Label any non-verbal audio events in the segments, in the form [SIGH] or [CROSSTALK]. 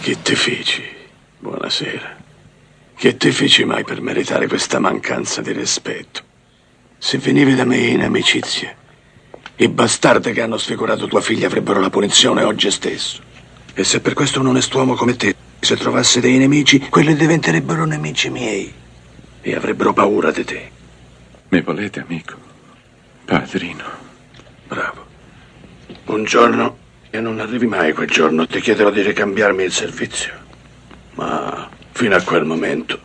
che ti feci? Buonasera. Che ti feci mai per meritare questa mancanza di rispetto? Se venivi da me in amicizia, i bastardi che hanno sfigurato tua figlia avrebbero la punizione oggi stesso. E se per questo un onest'uomo come te se trovasse dei nemici, quelli diventerebbero nemici miei e avrebbero paura di te. Mi volete, amico? Padrino. Bravo. Un giorno, e non arrivi mai quel giorno, ti chiederò di ricambiarmi il servizio. Ma fino a quel momento,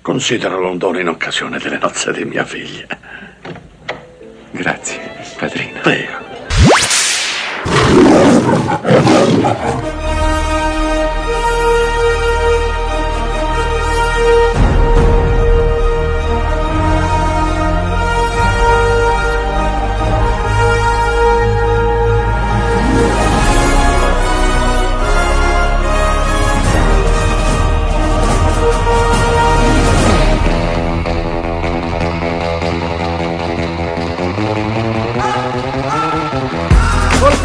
consideralo un dono in occasione delle nozze di mia figlia. Grazie, padrino. Prego.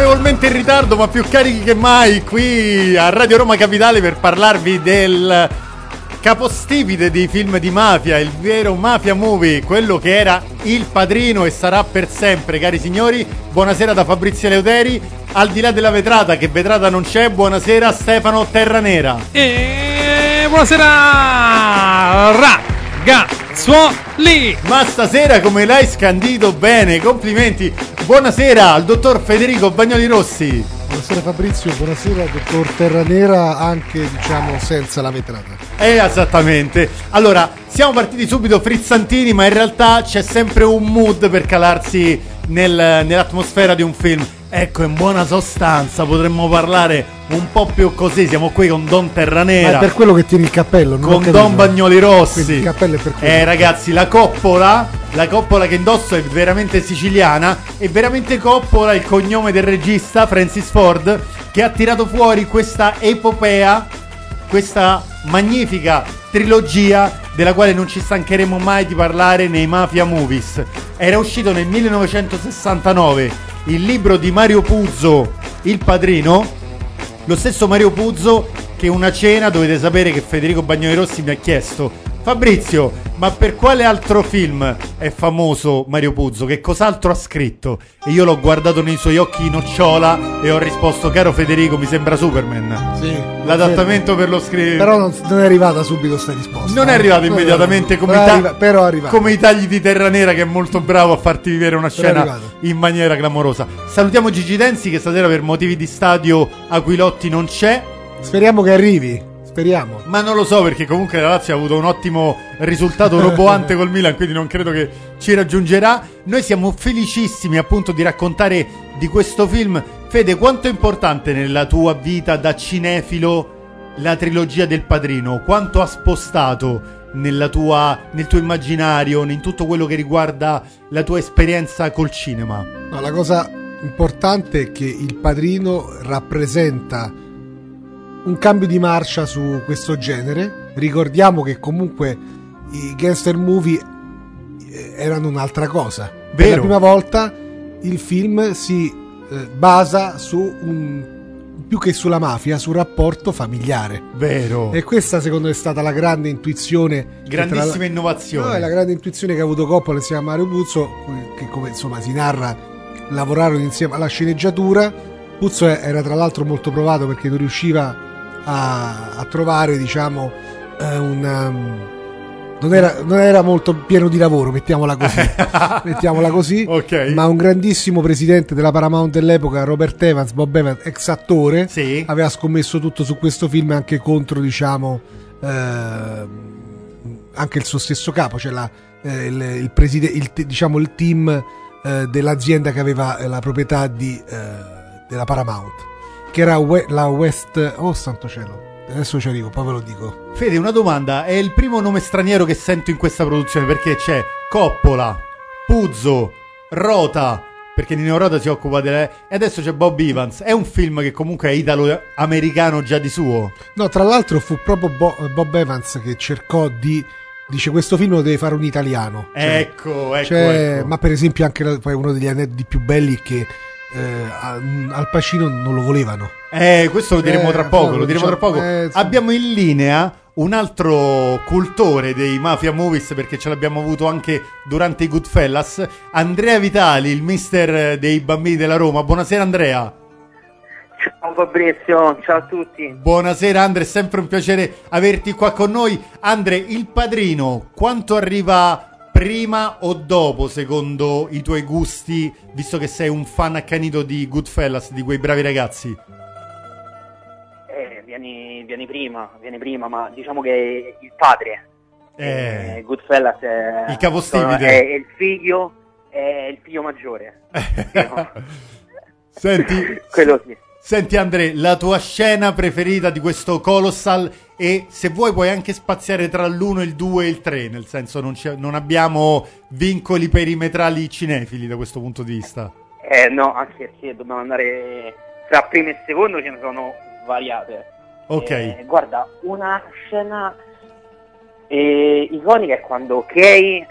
Colpevolmente in ritardo, ma più carichi che mai, qui a Radio Roma Capitale per parlarvi del capostipite dei film di mafia, il vero mafia movie, quello che era il padrino e sarà per sempre, cari signori. Buonasera da Fabrizio Leuteri, al di là della vetrata, che vetrata non c'è, buonasera Stefano Terranera. E buonasera ragazzuoli. Ma stasera come l'hai scandito bene, complimenti. Buonasera al dottor Federico Bagnoli Rossi. Buonasera Fabrizio, buonasera dottor Terranera, anche diciamo senza la vetrata. Eh, esattamente. Allora, siamo partiti subito frizzantini, ma in realtà c'è sempre un mood per calarsi nel- nell'atmosfera di un film. Ecco, in buona sostanza potremmo parlare un po' più così. Siamo qui con Don Ma Terranera. è per quello che tieni il cappello, non con. Don Bagnoli Quindi Rossi. il cappello è per quello. Eh ragazzi, la coppola, la coppola che indosso è veramente siciliana e veramente coppola il cognome del regista Francis Ford che ha tirato fuori questa epopea, questa magnifica trilogia della quale non ci stancheremo mai di parlare nei Mafia Movies. Era uscito nel 1969 il libro di Mario Puzo, Il Padrino, lo stesso Mario Puzzo che una cena dovete sapere che Federico Bagnoli Rossi mi ha chiesto Fabrizio, ma per quale altro film è famoso Mario Puzzo? Che cos'altro ha scritto? E io l'ho guardato nei suoi occhi nocciola e ho risposto, caro Federico, mi sembra Superman. Sì, L'adattamento per lo scrivere. Però non, non è arrivata subito sta risposta. Non è eh. arrivato Non è immediatamente come, però, ta- arriva- però è arrivato. come i tagli di Terra Nera che è molto bravo a farti vivere una scena in maniera clamorosa. Salutiamo Gigi Denzi che stasera per motivi di stadio Aquilotti non c'è. Speriamo che arrivi. Speriamo. Ma non lo so perché comunque la Lazio ha avuto un ottimo risultato roboante [LAUGHS] col Milan, quindi non credo che ci raggiungerà. Noi siamo felicissimi appunto di raccontare di questo film. Fede, quanto è importante nella tua vita da cinefilo la trilogia del padrino? Quanto ha spostato nella tua, nel tuo immaginario, in tutto quello che riguarda la tua esperienza col cinema? No, la cosa importante è che il padrino rappresenta un cambio di marcia su questo genere. Ricordiamo che comunque i gangster movie eh, erano un'altra cosa. Per Vero. la prima volta il film si eh, basa su un più che sulla mafia, sul rapporto familiare. Vero. E questa secondo me è stata la grande intuizione. Grandissima la- innovazione. No, è la grande intuizione che ha avuto Coppola insieme a Mario Puzzo, che come insomma si narra, lavorarono insieme alla sceneggiatura. Puzzo era tra l'altro molto provato perché non riusciva a, a trovare, diciamo, eh, una. Non era, non era molto pieno di lavoro, mettiamola così. [LAUGHS] mettiamola così. Ok. Ma un grandissimo presidente della Paramount dell'epoca, Robert Evans, Bob Evans, ex attore, Sì. aveva scommesso tutto su questo film anche contro, diciamo, ehm, anche il suo stesso capo, cioè la, eh, il, il preside- il diciamo il team eh, dell'azienda che aveva eh, la proprietà di, eh, della Paramount, che era We- la West. Oh, santo cielo, adesso ci arrivo, poi ve lo dico. Fede, una domanda. È il primo nome straniero che sento in questa produzione perché c'è Coppola, Puzzo, Rota, perché Nino Rota si occupa delle... E adesso c'è Bob Evans. È un film che comunque è italo-americano già di suo. No, tra l'altro fu proprio Bo- Bob Evans che cercò di. Dice questo film lo deve fare un italiano. Cioè, ecco, ecco, Cioè, ecco. Ma per esempio anche poi uno degli aneddoti più belli che eh, Al Pacino non lo volevano. Eh, questo lo diremo Eh, tra poco, lo diremo tra diciamo, poco. eh. Abbiamo in linea un altro cultore dei Mafia Movies perché ce l'abbiamo avuto anche durante i Goodfellas, Andrea Vitali, il mister dei bambini della Roma. Buonasera Andrea. Ciao Fabrizio, ciao a tutti. Buonasera Andre, è sempre un piacere averti qua con noi. Andre, il padrino, quanto arriva prima o dopo secondo i tuoi gusti, visto che sei un fan accanito di Goodfellas, di quei bravi ragazzi? Eh, vieni, vieni prima, vieni prima, ma diciamo che il padre, Eh. eh, Goodfellas, è, Il capostipite. è, è il figlio, è il figlio maggiore. [LAUGHS] Senti, [LAUGHS] Quello sì. Senti Andre, la tua scena preferita di questo Colossal e se vuoi puoi anche spaziare tra l'1, il 2 e il 3, nel senso non, c'è- non abbiamo vincoli perimetrali cinefili da questo punto di vista. Eh, no, anche se dobbiamo andare tra primo e secondo ce ne sono variate. Ok. Eh, guarda, una scena eh, iconica è quando Kay eh,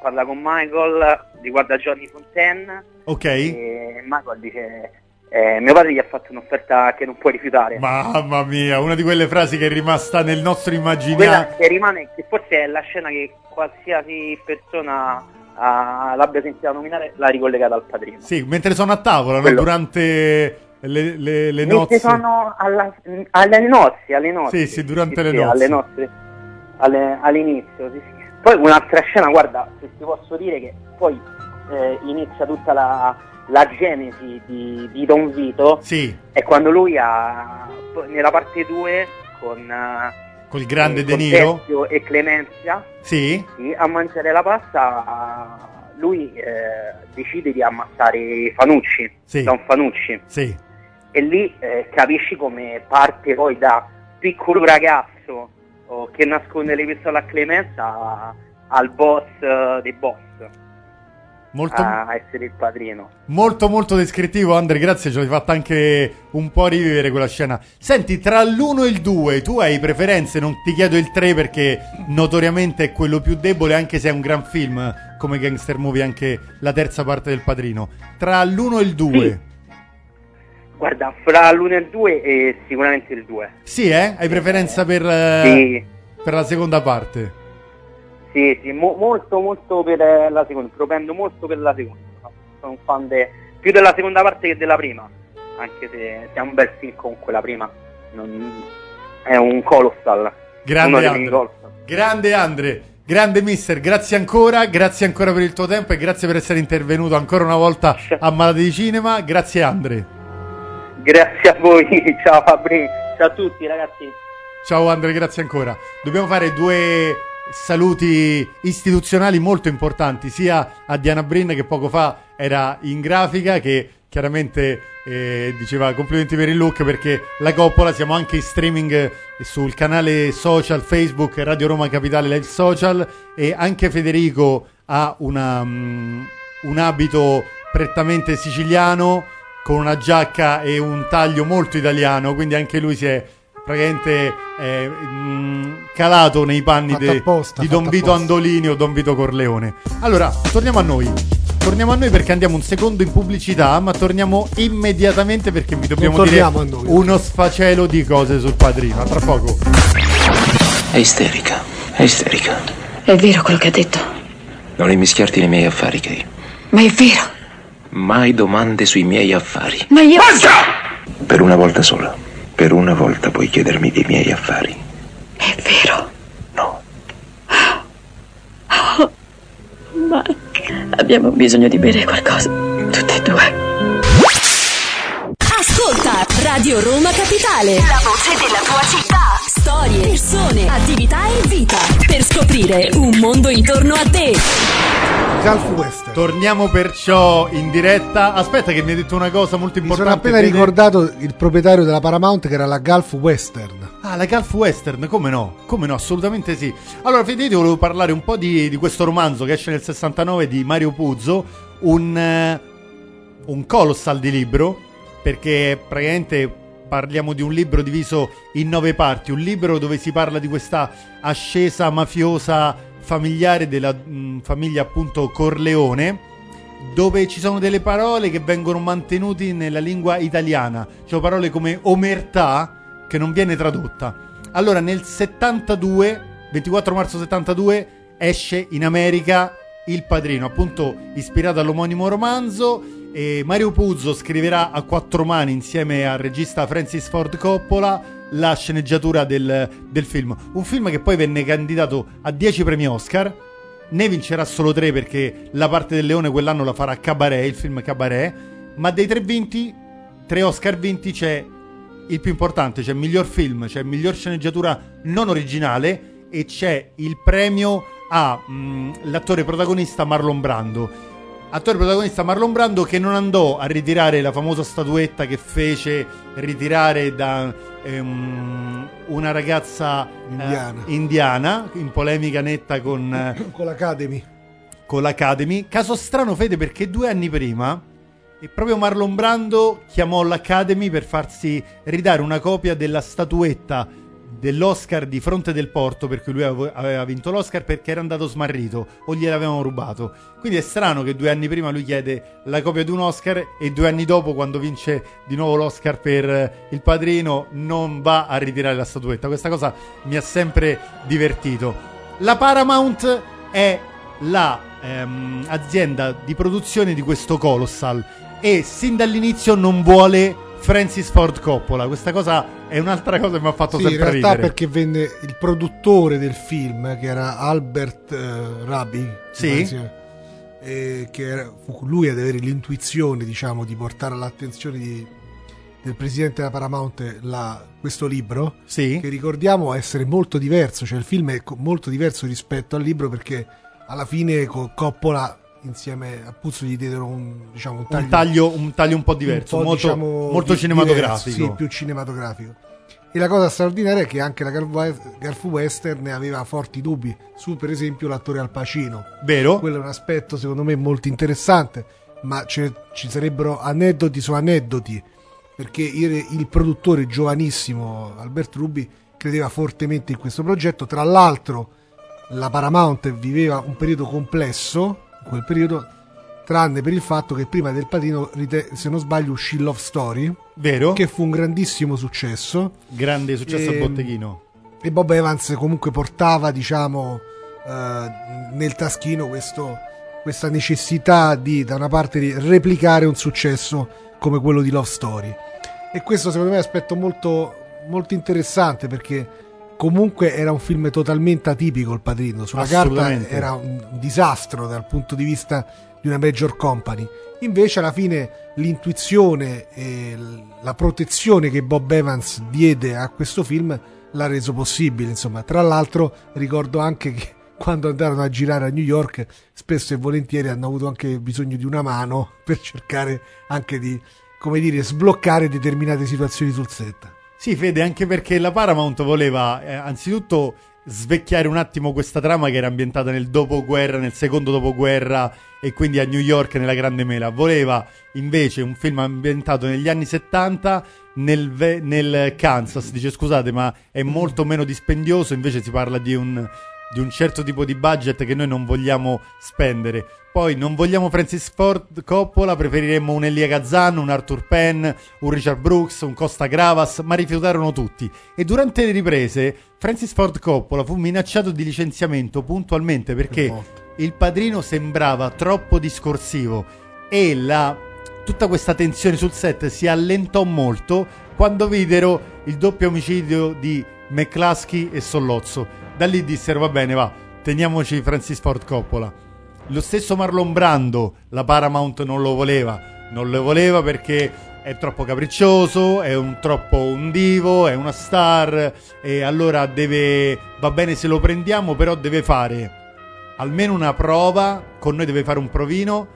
parla con Michael, riguarda Johnny Fontaine Ok? e Michael dice eh, mio padre gli ha fatto un'offerta che non puoi rifiutare. Mamma mia, una di quelle frasi che è rimasta nel nostro Quella immaginario. che rimane, che forse è la scena che qualsiasi persona ah, l'abbia sentita nominare, l'ha ricollegata al padrino. Sì, mentre sono a tavola, no? Durante le, le, le Mentre nozze. sono alla- alle nozze, alle nozze. Sì, sì, durante le sì, nozze. alle nozze, alle- all'inizio, sì, sì. Poi un'altra scena, guarda, se ti posso dire che poi eh, inizia tutta la, la genesi di, di Don Vito, Sì, è quando lui ha, nella parte 2, con eh, col grande eh, De con Niro. Tezio e Clemenzia, Sì, sì, a mangiare la pasta, lui eh, decide di ammazzare Fanucci, Sì. Don Fanucci sì. e lì eh, capisci come parte poi da piccolo ragazzo oh, che nasconde le pistole a Clemenza al boss eh, dei boss Molto, a essere il padrino Molto molto descrittivo Andre, grazie, ci hai fatto anche un po' rivivere quella scena. Senti, tra l'1 e il 2 tu hai preferenze? Non ti chiedo il 3 perché notoriamente è quello più debole anche se è un gran film come gangster movie anche la terza parte del Padrino. Tra l'1 e il 2. guarda fra l'1 e il 2 eh, sicuramente il 2 Sì, eh? Hai preferenza per, eh, sì per la seconda parte? Sì sì mo- molto molto per la seconda propendo molto per la seconda sono un fan de- più della seconda parte che della prima anche se è un bel film comunque la prima non- è un colossal Grande Andre. colossal. Grande Andre, grande mister, grazie ancora, grazie ancora per il tuo tempo e grazie per essere intervenuto ancora una volta a Malati di Cinema. Grazie Andre. Grazie a voi, [LAUGHS] ciao Fabri, ciao a tutti ragazzi. Ciao Andre, grazie ancora. Dobbiamo fare due saluti istituzionali molto importanti, sia a Diana Brin che poco fa era in grafica, che chiaramente eh, diceva complimenti per il look perché la coppola siamo anche in streaming eh, sul canale social Facebook Radio Roma Capitale Live Social e anche Federico ha una, mm, un abito prettamente siciliano con una giacca e un taglio molto italiano, quindi anche lui si è praticamente eh, mh, calato nei panni de- apposta, di Don Vito apposta. Andolini o Don Vito Corleone. Allora, torniamo a noi. Torniamo a noi perché andiamo un secondo in pubblicità, ma torniamo immediatamente perché vi dobbiamo dire uno sfacelo di cose sul padrino. A tra poco. È isterica, è isterica. È vero quello che ha detto, Non immischiarti nei miei affari, Kay. ma è vero. Mai domande sui miei affari. Ma io... Per una volta sola. Per una volta puoi chiedermi dei miei affari. È vero. No. Ma abbiamo bisogno di bere qualcosa. Tutte e due. Radio Roma Capitale. La voce della tua città. Storie, persone, attività e vita. Per scoprire un mondo intorno a te. Gulf Western. Torniamo perciò in diretta. Aspetta che mi hai detto una cosa molto Mi sono importante. appena ricordato il proprietario della Paramount che era la Gulf Western. Ah, la Gulf Western, come no? Come no, assolutamente sì. Allora, Fede, io ti volevo parlare un po' di, di questo romanzo che esce nel 69 di Mario Puzo, un, eh, un colossal di libro, perché praticamente parliamo di un libro diviso in nove parti, un libro dove si parla di questa ascesa mafiosa familiare della mh, famiglia appunto Corleone dove ci sono delle parole che vengono mantenute nella lingua italiana, cioè parole come omertà che non viene tradotta. Allora nel 72, 24 marzo 72, esce in America Il Padrino, appunto ispirato all'omonimo romanzo. E Mario Puzzo scriverà a quattro mani insieme al regista Francis Ford Coppola la sceneggiatura del, del film. Un film che poi venne candidato a 10 premi Oscar. Ne vincerà solo 3 perché La parte del leone quell'anno la farà Cabaret, il film Cabaret. Ma dei tre vinti, tre Oscar vinti, c'è il più importante, c'è miglior film, c'è miglior sceneggiatura non originale e c'è il premio all'attore protagonista Marlon Brando. Attore protagonista Marlon Brando che non andò a ritirare la famosa statuetta che fece ritirare da ehm, una ragazza eh, Indiana. indiana in polemica netta con, eh, [COUGHS] Con l'Academy. con l'Academy. Caso strano, Fede, perché due anni prima e proprio Marlon Brando chiamò l'Academy per farsi ridare una copia della statuetta dell'Oscar di Fronte del Porto per cui lui ave- aveva vinto l'Oscar perché era andato smarrito o gliel'avevano rubato. Quindi è strano che due anni prima lui chiede la copia di un Oscar e due anni dopo, quando vince di nuovo l'Oscar per eh, Il Padrino, non va a ritirare la statuetta. Questa cosa mi ha sempre divertito. La Paramount è la ehm, azienda di produzione di questo Colossal e sin dall'inizio non vuole Francis Ford Coppola. Questa cosa è un'altra cosa che mi ha fatto Sì, in sempre realtà ridere. perché venne il produttore del film, che era Albert eh, Rabi, Sì. eh, che era- fu lui ad avere l'intuizione, diciamo, di portare all'attenzione di- del presidente della Paramount la- questo libro, Sì. che ricordiamo essere molto diverso, cioè il film è co- molto diverso rispetto al libro perché alla fine Coppola insieme a Puzzo gli diedero un, diciamo, un taglio un taglio, un taglio un po' diverso, po', molto, diciamo, molto di- cinematografico. diverso, sì, più cinematografico. E la cosa straordinaria è che anche la Garf- Western ne aveva forti dubbi su, per esempio, l'attore Al Pacino. Vero? Quello è un aspetto, secondo me, molto interessante, ma ci sarebbero aneddoti su aneddoti, perché il, il produttore giovanissimo Albert Rubi credeva fortemente in questo progetto. Tra l'altro, la Paramount viveva un periodo complesso, quel periodo, tranne per il fatto che prima del Padrino, se non sbaglio, uscì Love Story, Vero? che fu un grandissimo successo. Grande successo al Ehm, botteghino. E Bob Evans comunque portava, diciamo, eh, nel taschino questo- questa necessità di, da una parte, di replicare un successo come quello di Love Story. E questo, secondo me, è un aspetto molto, molto interessante perché comunque era un film totalmente atipico il padrino. Sulla carta era un disastro dal punto di vista di una major company. Invece, alla fine, l'intuizione e la protezione che Bob Evans diede a questo film l'ha reso possibile. Insomma, tra l'altro, ricordo anche che [LAUGHS] quando andarono a girare a New York, spesso e volentieri hanno avuto anche bisogno di una mano per cercare anche di, come dire, sbloccare determinate situazioni sul set. Sì, Fede, anche perché la Paramount voleva eh, anzitutto svecchiare un attimo questa trama che era ambientata nel dopoguerra, nel secondo dopoguerra e quindi a New York nella Grande Mela. Voleva invece un film ambientato negli anni 70 nel, ve- nel Kansas. Dice scusate, ma è molto meno dispendioso, invece si parla di un di un certo tipo di budget che noi non vogliamo spendere. Poi non vogliamo Francis Ford Coppola, preferiremmo un Elia Kazan, un Arthur Penn, un Richard Brooks, un Costa Gravas, ma rifiutarono tutti. E durante le riprese Francis Ford Coppola fu minacciato di licenziamento puntualmente perché il padrino sembrava troppo discorsivo e la tutta questa tensione sul set si allentò molto quando videro il doppio omicidio di McCluskey e Sollozzo. Da lì dissero va bene, va, teniamoci Francis Ford Coppola. Lo stesso Marlon Brando, la Paramount non lo voleva, non lo voleva perché è troppo capriccioso, è un troppo un divo, è una star e allora deve va bene se lo prendiamo, però deve fare almeno una prova, con noi deve fare un provino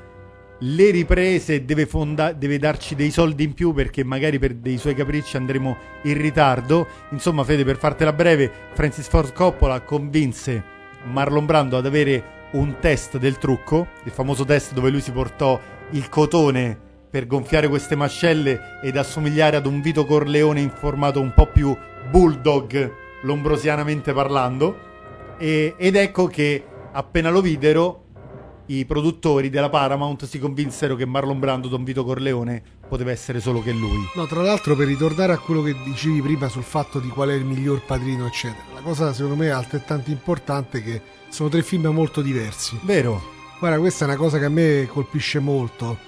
le riprese deve, fonda- deve darci dei soldi in più perché magari per dei suoi capricci andremo in ritardo. Insomma, Fede, per fartela breve, Francis Ford Coppola convinse Marlon Brando ad avere un test del trucco, il famoso test dove lui si portò il cotone per gonfiare queste mascelle ed assomigliare ad un Vito Corleone in formato un po' più bulldog, lombrosianamente parlando. E- ed ecco che appena lo videro i produttori della Paramount si convinsero che Marlon Brando, Don Vito Corleone, poteva essere solo che lui. No, tra l'altro per ritornare a quello che dicevi prima sul fatto di qual è il miglior padrino, eccetera, la cosa secondo me è altrettanto importante che sono tre film molto diversi. Vero? Guarda, questa è una cosa che a me colpisce molto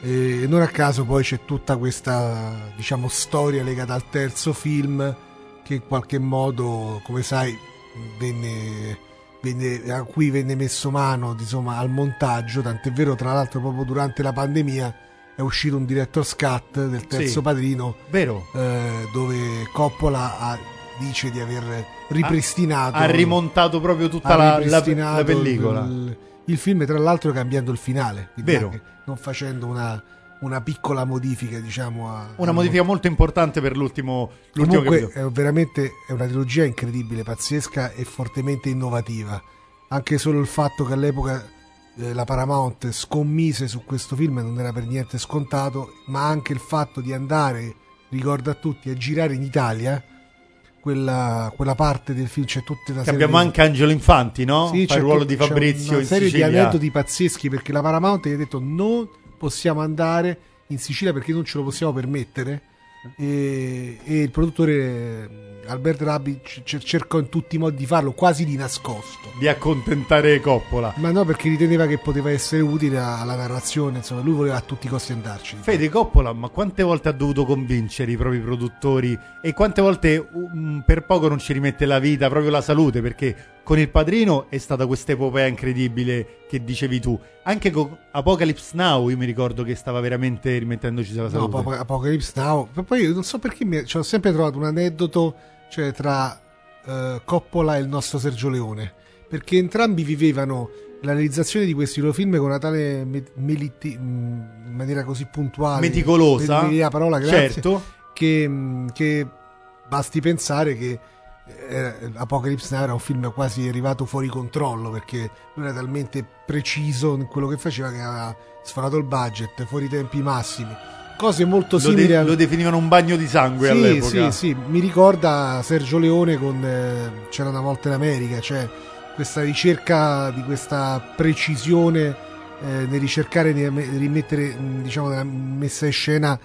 e non a caso poi c'è tutta questa, diciamo, storia legata al terzo film che in qualche modo, come sai, venne, venne- a cui venne messo mano insomma, al montaggio, tant'è vero tra l'altro proprio durante la pandemia è uscito un director's cut del terzo Sì. padrino Vero? eh, dove Coppola ha- dice di aver ripristinato Ha rimontato proprio tutta ha la, la- la pellicola. il, il film tra l'altro cambiando il finale Vero. non facendo una, una piccola modifica diciamo a, Una a- modifica molto importante per l'ultimo, l'ultimo comunque capitolo. è veramente è una trilogia incredibile pazzesca e fortemente innovativa anche solo il fatto che all'epoca eh, la Paramount scommise su questo film non era per niente scontato ma anche il fatto di andare ricordo a tutti a girare in Italia quella, quella parte del film c'è tutta una Che serie abbiamo di- anche Angelo Infanti, no? sì, Fa c'è il ruolo di c'è Fabrizio una in serie Sicilia. di aneddoti pazzeschi perché la Paramount gli ha detto non possiamo andare in Sicilia perché non ce lo possiamo permettere. E, e il produttore eh, Albert Rabbi cercò in tutti i modi di farlo quasi di nascosto. Di accontentare Coppola. ma no perché riteneva che poteva essere utile alla narrazione insomma lui voleva a tutti i costi andarci. Fede Coppola, ma quante volte ha dovuto convincere i propri produttori? E quante volte um, per poco non ci rimette la vita, proprio la salute, perché con il padrino è stata questa epopea incredibile che dicevi tu. Anche con Apocalypse Now io mi ricordo che stava veramente rimettendoci la No, salute. Apo- Apocalypse Now. Poi io non so perché mi, ci ho sempre trovato un aneddoto cioè, tra eh, Coppola e il nostro Sergio Leone. Perché entrambi vivevano la realizzazione di questi loro film con una tale me- meliti- mh, in maniera così puntuale, Meticolosa, me- me- la parola, grazie, certo. che, che basti pensare che eh, Apocalypse Now era un film quasi arrivato fuori controllo perché lui era talmente preciso in quello che faceva che aveva sforato il budget fuori i tempi massimi cose molto Lo, simili de- al- lo definivano un bagno di sangue sì, all'epoca. sì, sì, mi ricorda Sergio Leone con eh, C'era una volta in America, cioè questa ricerca di questa precisione eh, nel ricercare di me- rimettere, diciamo, nella messa in scena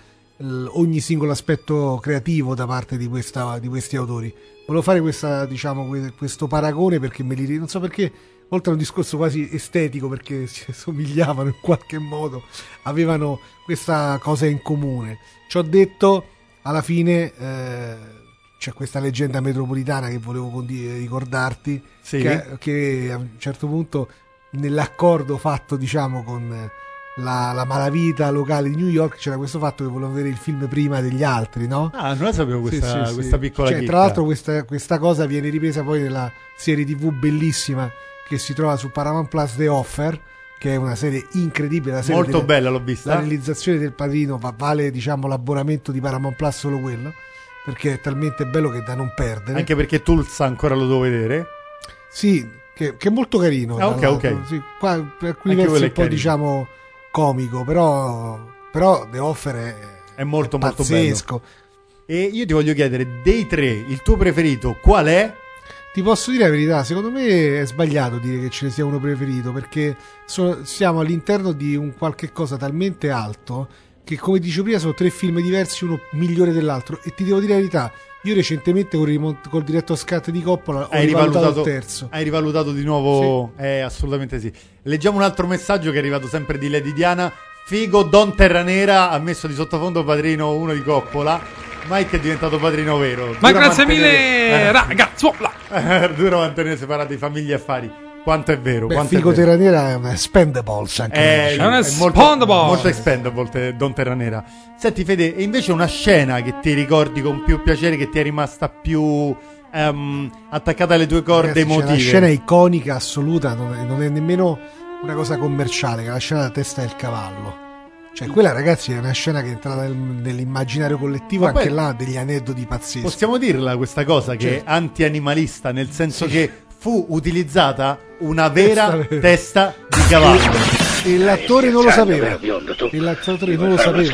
ogni singolo aspetto creativo da parte di, questa- di questi autori. Volevo fare questa, diciamo, que- questo paragone perché me li non so perché, oltre a un discorso quasi estetico, perché [LAUGHS] si somigliavano in qualche modo, avevano questa cosa in comune. Ci ho detto, alla fine eh, c'è questa leggenda metropolitana che volevo condi- ricordarti, Sì. che, che a un certo punto nell'accordo fatto diciamo con la, la malavita locale di New York c'era questo fatto che volevano vedere il film prima degli altri, no? Ah, non la sapevo Sì, questa, sì, sì. questa piccola Cioè, chicca. Tra l'altro questa, questa cosa viene ripresa poi nella serie tv bellissima che si trova su Paramount Plus The Offer, che è una serie incredibile. La serie Molto delle- bella, l'ho vista. La realizzazione del padrino va- vale diciamo l'abbonamento di Paramount Plus solo quello, perché è talmente bello che da non perdere. Anche perché Tulsa ancora lo devo vedere. Sì, che, che è molto carino. Ah, ok, ok. Sì, qua per alcuni versi un po' carino. diciamo comico, però, però The Offer è, È molto, è molto pazzesco. bello. E io ti voglio chiedere, dei tre, il tuo preferito qual è? Ti posso dire la verità, secondo me è sbagliato dire che ce ne sia uno preferito perché so- siamo all'interno di un qualche cosa talmente alto che come dicevo prima sono tre film diversi, uno migliore dell'altro e ti devo dire la verità, io recentemente con rimont- col diretto scat di Coppola ho Hai rivalutato, rivalutato, il terzo. hai rivalutato di nuovo? Eh, assolutamente sì. Leggiamo un altro messaggio che è arrivato sempre di Lady Diana. Figo Don Terranera ha messo di sottofondo padrino uno di Coppola. Mike è diventato padrino vero. Ma Dura grazie mantenere- mille, eh, ragazzuola. [LAUGHS] dura mantenere separati famiglie e affari. Quanto è vero? Beh, quanto è Figo vero. Terranera è una spendables anche È, lui. È una è molto, spendable. molto expendable te- Don Terranera. Senti Fede, e invece una scena che ti ricordi con più piacere, che ti è rimasta più ehm, attaccata alle tue corde Ragazzi, emotive? una scena iconica assoluta, non è, non è nemmeno una cosa commerciale, che è la scena della testa del cavallo. Cioè, quella ragazzi è una scena che è entrata nel- nell'immaginario collettivo, Ma anche là ha degli aneddoti pazzeschi. Possiamo dirla questa cosa che Certo. è anti-animalista, nel senso che fu utilizzata una vera Testa- testa di cavallo. E l'attore non lo sapeva. E l'attore non lo sapeva.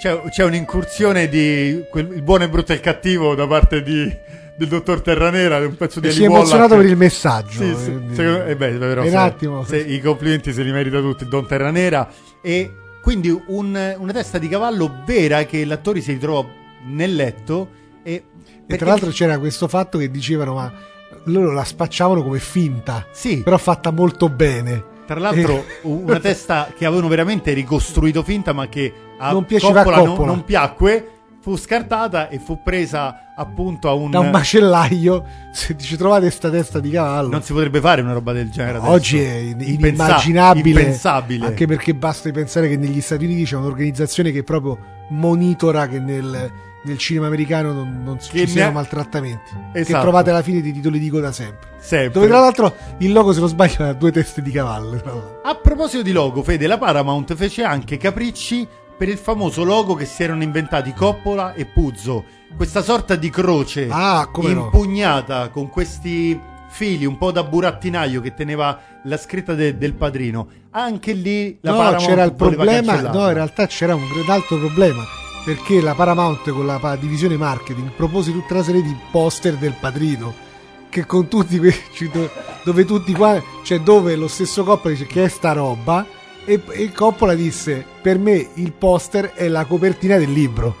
C'è, c'è un'incursione di quel- il buono, il brutto e il cattivo da parte di del dottor Terranera, un pezzo di E si è emozionato per il messaggio. Sì, sì, Quindi- secondo- eh beh, però se- attimo. se i complimenti se li merita tutti, Don Terranera. E quindi un- una testa di cavallo vera che l'attore si ritrovò nel letto e, E tra l'altro c'era questo fatto che dicevano, ma loro la spacciavano come finta, Sì. però fatta molto bene. Tra l'altro, Eh. una [LAUGHS] testa che avevano veramente ricostruito finta, ma che a Non piaceva a Coppola, non- Coppola. Non, piacque, fu scartata e fu presa appunto a un. da un macellaio, se ci trovate sta testa di cavallo, Non si potrebbe fare una roba del genere. adesso. oggi è Impensa- inimmaginabile. impensabile. Anche perché basta pensare che negli Stati Uniti c'è un'organizzazione che proprio monitora che nel, nel cinema americano non, non ci Che siano maltrattamenti. Che Esatto. trovate alla fine dei titoli di coda sempre. Sempre. Dove tra l'altro il logo, se non sbaglio, ha due teste di cavallo. A proposito di logo, Fede, la Paramount fece anche capricci per il famoso logo che si erano inventati Coppola e Puzzo. Questa sorta di croce Ah, come no. impugnata con questi fili un po' da burattinaio che teneva la scritta de- del padrino. Anche lì la no, Paramount c'era il problema. No, in realtà c'era un, un altro problema. Perché la Paramount con la divisione marketing propose tutta una serie di poster del padrino. Che con tutti questi. [LAUGHS] do- dove tutti qua. Cioè, dove lo stesso Coppola dice che è sta roba. E, e Coppola disse: Per me il poster è la copertina del libro.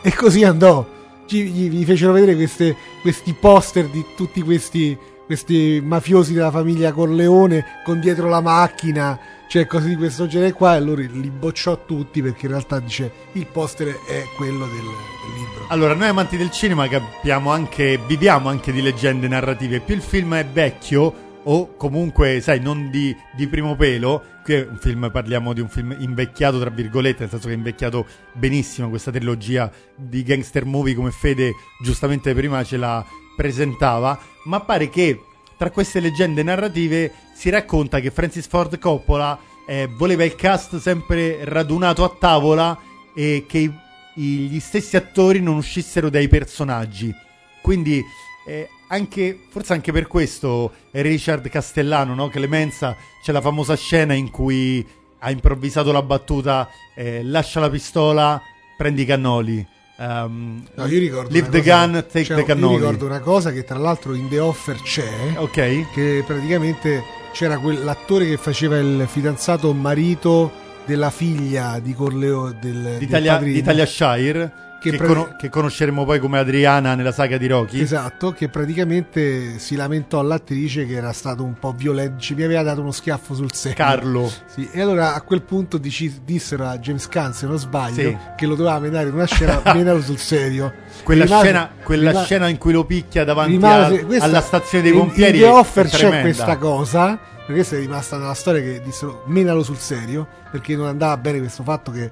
E così andò. Ci, gli, gli fecero vedere queste- questi poster di tutti questi, questi mafiosi della famiglia Corleone con dietro la macchina, cioè cose di questo genere qua. E allora li bocciò tutti perché in realtà dice il poster è quello del, del libro. Allora, noi amanti del cinema capiamo anche, viviamo anche di leggende narrative. Più il film è vecchio, o comunque, sai, non di, di primo pelo, qui è un film, parliamo di un film invecchiato, tra virgolette, nel senso che è invecchiato benissimo questa trilogia di gangster movie come Fede giustamente prima ce la presentava, ma pare che tra queste leggende narrative si racconta che Francis Ford Coppola eh, voleva il cast sempre radunato a tavola e che i- gli stessi attori non uscissero dai personaggi. Quindi eh, anche, forse anche per questo eh, Richard Castellano, no? Clemenza, c'è la famosa scena in cui ha improvvisato la battuta eh, lascia la pistola, prendi i cannoli. Um, No, io ricordo Leave the cosa- gun, take cioè, the cannoli. Io ricordo una cosa che tra l'altro in The Offer c'è. Ok. Che praticamente c'era quell'attore che faceva il fidanzato marito della figlia di Corleo del, del d'Italia, padrino. d'Italia Shire, Che che, pre- cono- che conosceremo poi come Adriana nella saga di Rocky. Esatto, che praticamente si lamentò all'attrice che era stato un po' violento, ci mi aveva dato uno schiaffo sul serio. Carlo. Sì, e allora a quel punto dici- dissero a James Caan, se non sbaglio, Sì. che lo doveva menare in una scena, [LAUGHS] menalo sul serio. Quella, Rimase- scena, quella rima- scena in cui lo picchia davanti rimase- a- questa- alla stazione dei in- pompieri. In The è- Offer c'è questa cosa, perché questa è rimasta nella storia che dissero menalo sul serio, perché non andava bene questo fatto che,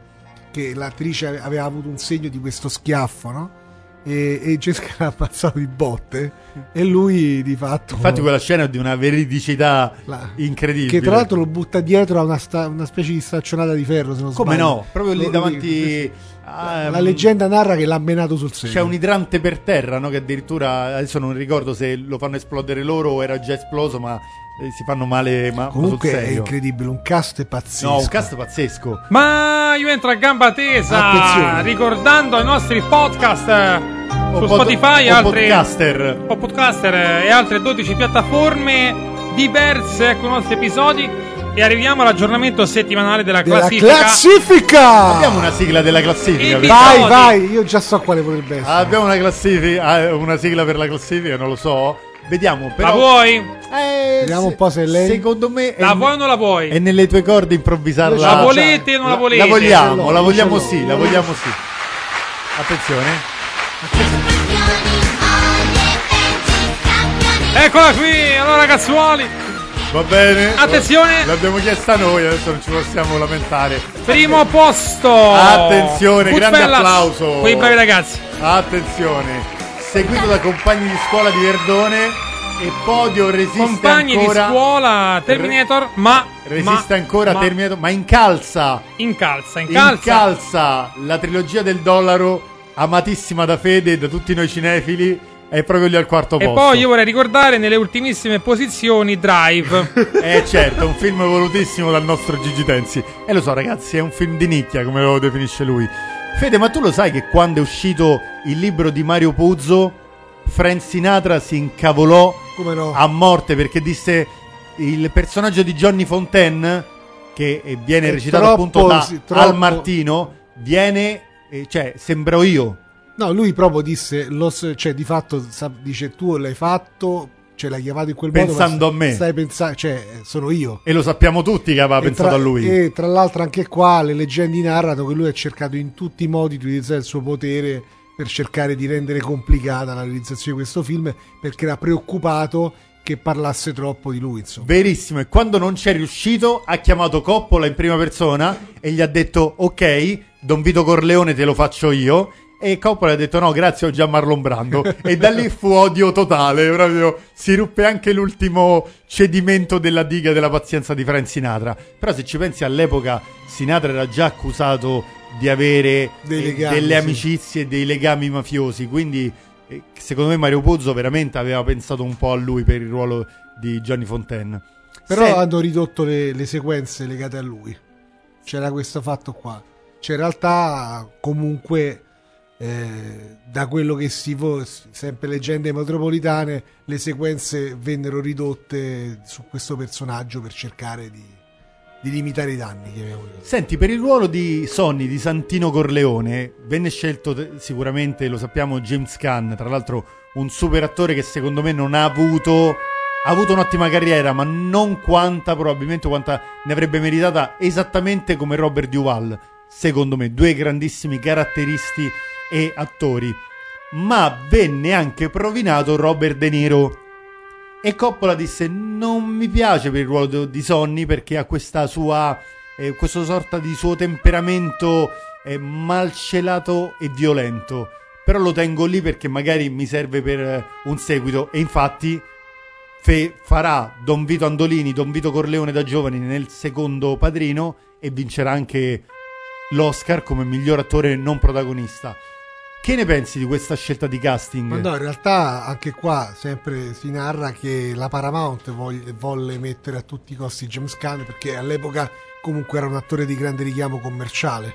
che l'attrice aveva avuto un segno di questo schiaffo, no? E, e Jessica l'ha ammazzato di botte e lui di fatto... Infatti, quella scena è di una veridicità La- incredibile. Che tra l'altro lo butta dietro a una, sta- una specie di staccionata di ferro, se non Come sbaglio. no? Proprio lì Lo- davanti. La a- leggenda narra che l'ha menato sul serio. C'è un idrante per terra, no? Che addirittura adesso non ricordo se lo fanno esplodere loro o era già esploso, ma eh, si fanno male. Ma, ma Comunque sul è incredibile, un cast pazzesco. No, un cast pazzesco. Ma io entro a gamba tesa Attenzione. ricordando i nostri podcast eh, O su pod- Spotify e o altre podcaster. o podcaster eh, e altre 12 piattaforme diverse con i nostri episodi e arriviamo all'aggiornamento settimanale della Della classifica. classifica! Abbiamo una sigla della classifica. Vai, vai, io già so quale potrebbe essere. Abbiamo una classifica. ah, Una sigla per la classifica, non lo so. Vediamo. Però, La vuoi? Eh, Vediamo un po' se lei- Secondo me. La vuoi o non la vuoi? È nelle tue corde improvvisarla. La La volete o non la volete? La vogliamo, la vogliamo sì, la vogliamo sì. Attenzione. Eccola qui, allora ragazzuoli. Va bene. Attenzione. L'abbiamo chiesta noi, adesso non ci possiamo lamentare. Primo posto. Attenzione, grande Goodfellas. applauso. Quei bravi ragazzi. Attenzione. Seguito da compagni di scuola di Verdone e podio resiste Compagni ancora. di scuola Terminator, ma Resiste ma- ancora ma Terminator, ma incalza. incalza, incalza. Incalza la trilogia del dollaro amatissima da Fede e da tutti noi cinefili. È proprio lì al quarto E posto. poi io vorrei ricordare nelle ultimissime posizioni Drive. [LAUGHS] Eh certo, è un film volutissimo dal nostro Gigi Tenzi. E lo so ragazzi, è un film di nicchia come lo definisce lui. Fede, ma tu lo sai che quando è uscito il libro di Mario Puzo Frank Sinatra si incavolò Come no? a morte perché disse il personaggio di Johnny Fontaine che eh, viene È recitato troppo, appunto da sì. Al Martino viene eh, cioè sembro io No, lui proprio disse, lo cioè di fatto dice tu l'hai fatto, cioè l'hai chiamato in quel Pensando modo. ma a me. Stai pensando, cioè sono io. e lo sappiamo tutti che aveva E pensato tra, a lui E tra l'altro anche qua le leggende narrano che lui ha cercato in tutti i modi di utilizzare il suo potere per cercare di rendere complicata la realizzazione di questo film perché era preoccupato che parlasse troppo di lui, insomma. Verissimo, e quando non c'è riuscito ha chiamato Coppola in prima persona e gli ha detto ok, Don Vito Corleone te lo faccio io. E Coppola ha detto no, grazie, ho già Marlon Brando. e da lì fu odio totale, proprio si ruppe anche l'ultimo cedimento della diga della pazienza di Frank Sinatra. Però se ci pensi all'epoca Sinatra era già accusato di avere eh, legami, delle sì. amicizie e dei legami mafiosi, quindi eh, secondo me Mario Puzo veramente aveva pensato un po' a lui per il ruolo di Johnny Fontaine. Però Se- hanno ridotto le, le sequenze legate a lui. C'era questo fatto qua. Cioè, in realtà, comunque, eh, da quello che si vo- sempre leggende metropolitane, le sequenze vennero ridotte su questo personaggio per cercare di, di limitare i danni. Senti, per il ruolo di Sonny di Santino Corleone venne scelto te- sicuramente, lo sappiamo, James Caan, tra l'altro un super attore che secondo me non ha avuto ha avuto un'ottima carriera, ma non quanta probabilmente quanta ne avrebbe meritata esattamente come Robert Duval. Secondo me, due grandissimi caratteristi e attori. Ma venne anche provinato Robert De Niro. E Coppola disse: Non mi piace per il ruolo di- Sonny perché ha questa sua. eh, questo sorta di suo temperamento eh, malcelato e violento. Però lo tengo lì perché magari mi serve per eh, un seguito. E infatti fe- farà Don Vito Andolini, Don Vito Corleone da giovani nel secondo padrino e vincerà anche l'Oscar come miglior attore non protagonista. Che ne pensi di questa scelta di casting? Ma no, in realtà anche qua sempre si narra che la Paramount vogl- volle mettere a tutti i costi James Caan perché all'epoca comunque era un attore di grande richiamo commerciale.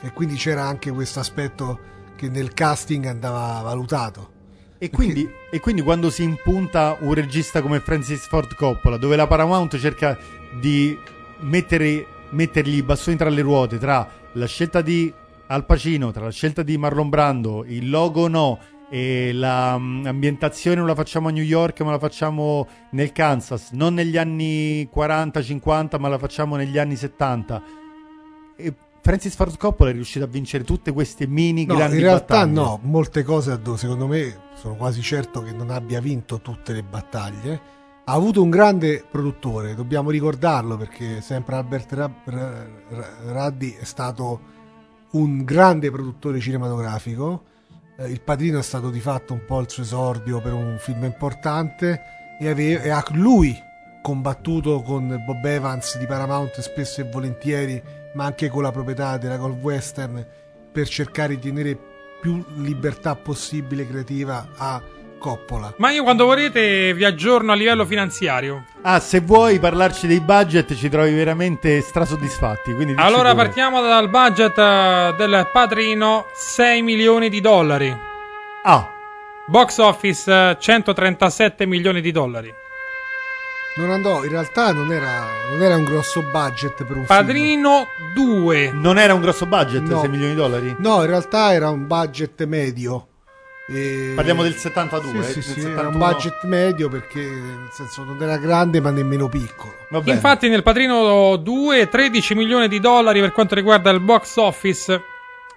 E quindi c'era anche questo aspetto che nel casting andava valutato. E quindi, e quindi quando si impunta un regista come Francis Ford Coppola, dove la Paramount cerca di mettere, mettergli i bastoni tra le ruote, tra la scelta di Al Pacino, tra la scelta di Marlon Brando, il logo no, e l'ambientazione non la facciamo a New York ma la facciamo nel Kansas, non negli anni 40-50 ma la facciamo negli anni 70. E Francis Ford Coppola è riuscito a vincere tutte queste mini No, grandi in realtà battaglie. no, molte cose secondo me sono quasi certo che non abbia vinto tutte le battaglie. Ha avuto un grande produttore, dobbiamo ricordarlo perché sempre Albert Ra- Ra- Ra- Raddi è stato un grande produttore cinematografico. Eh, il Padrino è stato di fatto un po' il suo esordio per un film importante e, ave- e ha lui combattuto con Bob Evans di Paramount spesso e volentieri, ma anche con la proprietà della Golf Western per cercare di tenere più libertà possibile creativa a Coppola. Ma io quando volete vi aggiorno a livello finanziario. Ah, se vuoi parlarci dei budget ci trovi veramente strasoddisfatti. Allora pure. partiamo dal budget eh, del padrino 6 milioni di dollari. Ah, Box office eh, 137 milioni di dollari. Non andò, in realtà non era, non era un grosso budget per un film. Padrino 2. non era un grosso budget, No. 6 milioni di dollari? No, in realtà era un budget medio. E- Parliamo del 72, Sì, eh, sì, del sì, era un 71. budget medio perché nel senso non era grande ma nemmeno piccolo. Infatti nel Padrino 2 13 milioni di dollari per quanto riguarda il box office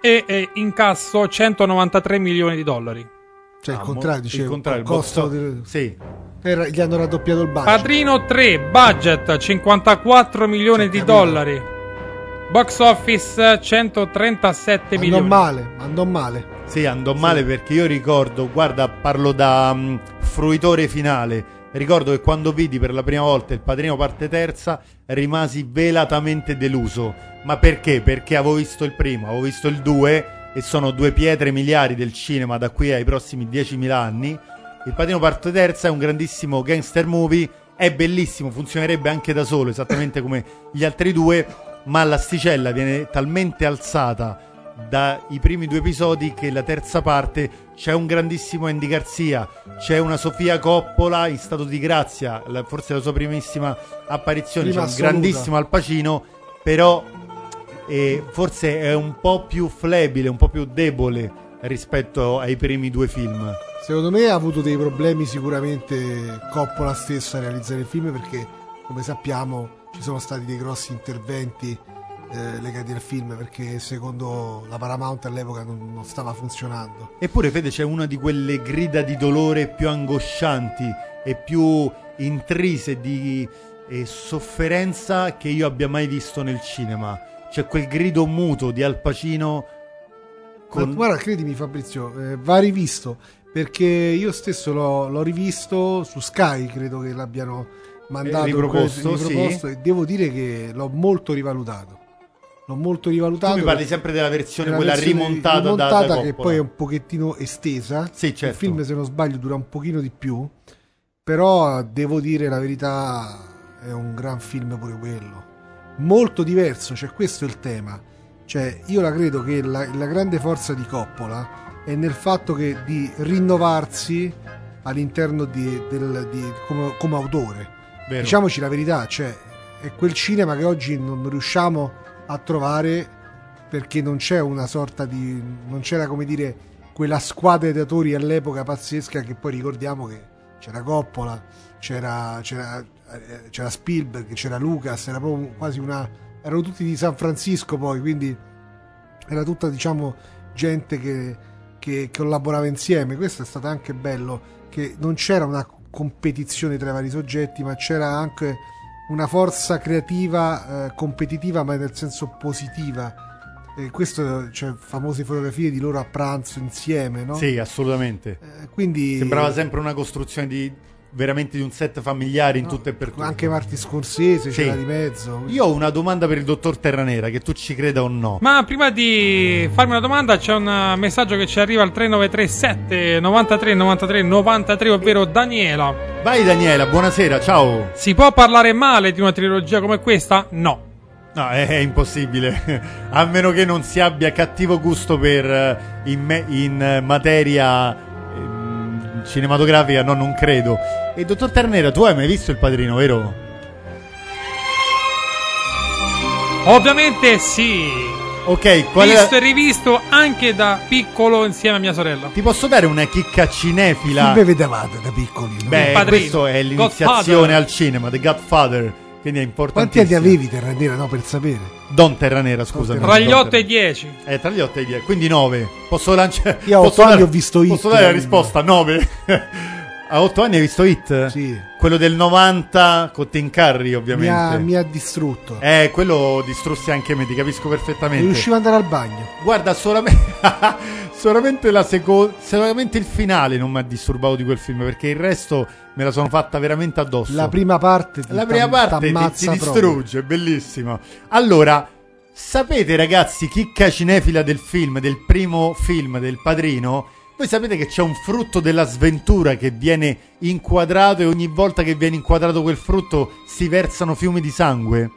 e eh, incasso 193 milioni di dollari. Cioè Ah, il contrario, il dicevo, contrario, il il box costo office- del- Sì. era- gli hanno raddoppiato il budget. Padrino 3 budget 54 milioni di dollari. Box office 137 andò milioni. male, andò male. Sì, andò male perché io ricordo, guarda, parlo da mm, fruitore finale. Ricordo che quando vidi per la prima volta il padrino parte terza rimasi velatamente deluso. Ma perché? Perché avevo visto il primo, avevo visto il 2 e sono due pietre miliari del cinema da qui ai prossimi 10.000 anni. Il padrino parte terza è un grandissimo gangster movie, è bellissimo, funzionerebbe anche da solo, esattamente come gli altri due, ma l'asticella viene talmente alzata dai primi due episodi che la terza parte c'è un grandissimo Andy Garcia, c'è una Sofia Coppola in stato di grazia, la- forse la sua primissima apparizione, Prima c'è un assoluta. grandissimo Al Pacino, però eh, forse è un po' più flebile, un po' più debole rispetto ai primi due film. Secondo me ha avuto dei problemi sicuramente Coppola stessa a realizzare il film perché, come sappiamo, ci sono stati dei grossi interventi eh, legati al film perché secondo la Paramount all'epoca non, non stava funzionando. Eppure, Fede, c'è una di quelle grida di dolore più angoscianti e più intrise di eh, sofferenza che io abbia mai visto nel cinema. C'è quel grido muto di Al Pacino con... Guarda, credimi Fabrizio, eh, va rivisto perché io stesso l'ho, l'ho rivisto su Sky, credo che l'abbiano mandato Eh, riproposto, riproposto, e devo dire che l'ho molto rivalutato. L'ho molto rivalutato. Tu mi parli sempre della versione, quella versione rimontata, da- rimontata da, che Coppola. poi è un pochettino estesa. Sì, certo. Il film, se non sbaglio, dura un pochino di più. Però devo dire la verità, è un gran film pure quello. Molto diverso, cioè questo è il tema. Cioè, io la credo che la, la grande forza di Coppola è nel fatto che di rinnovarsi all'interno di, del, di- come, come autore. Vero. Diciamoci la verità, cioè, è quel cinema che oggi non riusciamo a trovare perché non c'è una sorta di non c'era come dire quella squadra di attori all'epoca pazzesca che poi ricordiamo che c'era Coppola c'era, c'era, eh, c'era Spielberg c'era Lucas era proprio quasi una erano tutti di San Francisco poi quindi era tutta diciamo gente che, che collaborava insieme. Questo è stato anche bello che non c'era una competizione tra i vari soggetti ma c'era anche una forza creativa eh, competitiva ma nel senso positiva e questo c'è famose fotografie di loro a pranzo insieme no? Sì, assolutamente. Eh, quindi Sembrava sempre una costruzione di veramente di un set familiare in tutto e per tutto. anche Marti Scorsese Sì. c'era di mezzo Io ho una domanda per il dottor Terranera, che tu ci creda o no. Ma prima di farmi una domanda, c'è un eh, messaggio che ci arriva al 3937 93 93 93, ovvero Daniela. Vai Daniela, buonasera, ciao. Si può parlare male di una trilogia come questa? No. No, è, è impossibile. [LAUGHS] A meno che non si abbia cattivo gusto per eh, in, me- in, eh, materia cinematografica, no, non credo. E dottor Ternera, tu hai mai visto il padrino, vero? Ovviamente sì. Ok, qual Visto è e rivisto anche da piccolo insieme a mia sorella. Ti posso dare una chicca cinefila? Chi vedevate da piccolino? Beh, questo è l'iniziazione Godfather. al cinema, The Godfather. Quindi è quanti importantissimo. anni avevi Terranera no per sapere Don Terranera, scusami. Tra gli Don 8 e i 10. Eh, tra gli 8 e i 10, quindi 9. Posso lanciare. Io a posso otto anni dare- ho visto Hit, Posso dare la risposta? 9. [LAUGHS] a 8 anni hai visto Hit? Sì. Quello del 90 con Tim Curry, mi ovviamente. ha, mi ha distrutto Eh, quello distrussi anche me, ti capisco non perfettamente. riuscivo ad andare al bagno Guarda, solamente, [LAUGHS] solamente la seconda. Solamente il finale non mi ha disturbato di quel film, perché il resto me la sono fatta veramente addosso. la prima parte ti La prima parte ti, ti distrugge, bellissimo. Allora, sapete ragazzi, chicca cinefila del film, del primo film del padrino? Voi sapete che c'è un frutto della sventura che viene inquadrato e ogni volta che viene inquadrato quel frutto si versano fiumi di sangue?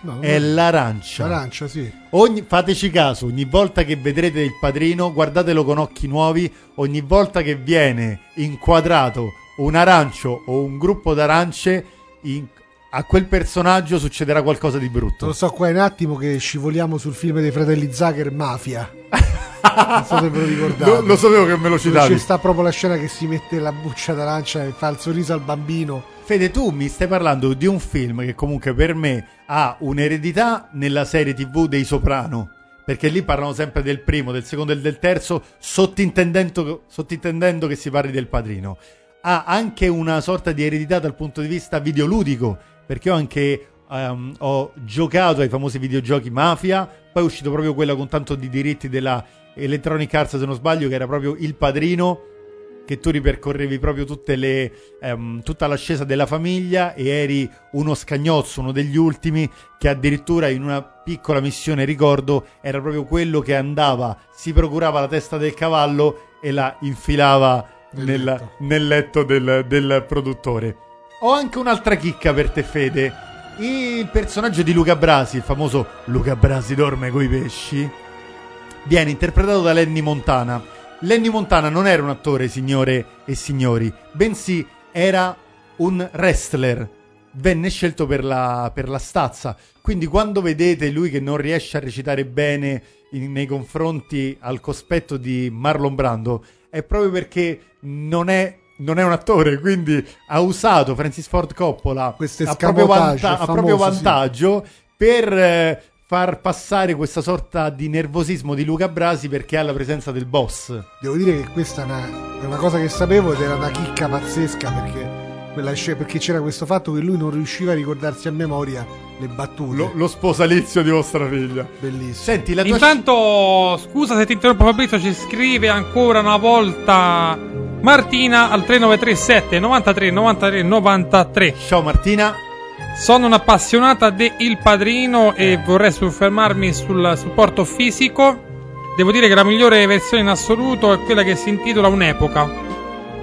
No, È no. l'arancia. L'arancia, sì. Ogni- fateci caso, ogni volta che vedrete il padrino, guardatelo con occhi nuovi, ogni volta che viene inquadrato un arancio o un gruppo d'arance, in- a quel personaggio succederà qualcosa di brutto. Lo so qua è un attimo che scivoliamo sul film dei fratelli Zucker Mafia. non so se ve lo ricordate. [LAUGHS] Lo, lo sapevo che me lo citavi. Ci sta proprio la scena che si mette la buccia d'arancia e fa il sorriso al bambino. Fede, tu mi stai parlando di un film che comunque per me ha un'eredità nella serie TV dei Soprano. Perché lì parlano sempre del primo, del secondo e del terzo, sottintendendo, sottintendendo che si parli del padrino. Ha anche una sorta di eredità dal punto di vista videoludico, perché ho anche ehm, ho giocato ai famosi videogiochi Mafia, poi è uscito proprio quello con tanto di diritti della Electronic Arts, se non sbaglio, che era proprio il padrino che tu ripercorrevi proprio tutte le, ehm, tutta l'ascesa della famiglia e eri uno scagnozzo, uno degli ultimi, che addirittura in una piccola missione, ricordo, era proprio quello che andava, si procurava la testa del cavallo e la infilava Nel nel, letto. nel letto del, del produttore. Ho anche un'altra chicca per te, Fede. Il personaggio di Luca Brasi, il famoso Luca Brasi dorme coi pesci, viene interpretato da Lenny Montana. Lenny Montana non era un attore, signore e signori, bensì era un wrestler. Venne scelto per la, per la stazza. Quindi quando vedete lui che non riesce a recitare bene in- nei confronti al cospetto di Marlon Brando, è proprio perché non è, non è un attore, quindi ha usato Francis Ford Coppola a proprio, vanta- a proprio famoso, sì. vantaggio per eh, far passare questa sorta di nervosismo di Luca Brasi perché ha la presenza del boss. Devo dire che questa è una, è una cosa che sapevo ed era una chicca pazzesca perché, perché c'era questo fatto che lui non riusciva a ricordarsi a memoria le battute. Lo, lo sposalizio di vostra figlia. Bellissimo. Senti, la tua Intanto, scusa se ti interrompo Fabrizio, ci scrive ancora una volta Martina al 3937 93 93 93. Ciao Martina. Sono un'appassionata di Il Padrino e vorrei soffermarmi sul supporto fisico. Devo dire che la migliore versione in assoluto è quella che si intitola Un'epoca,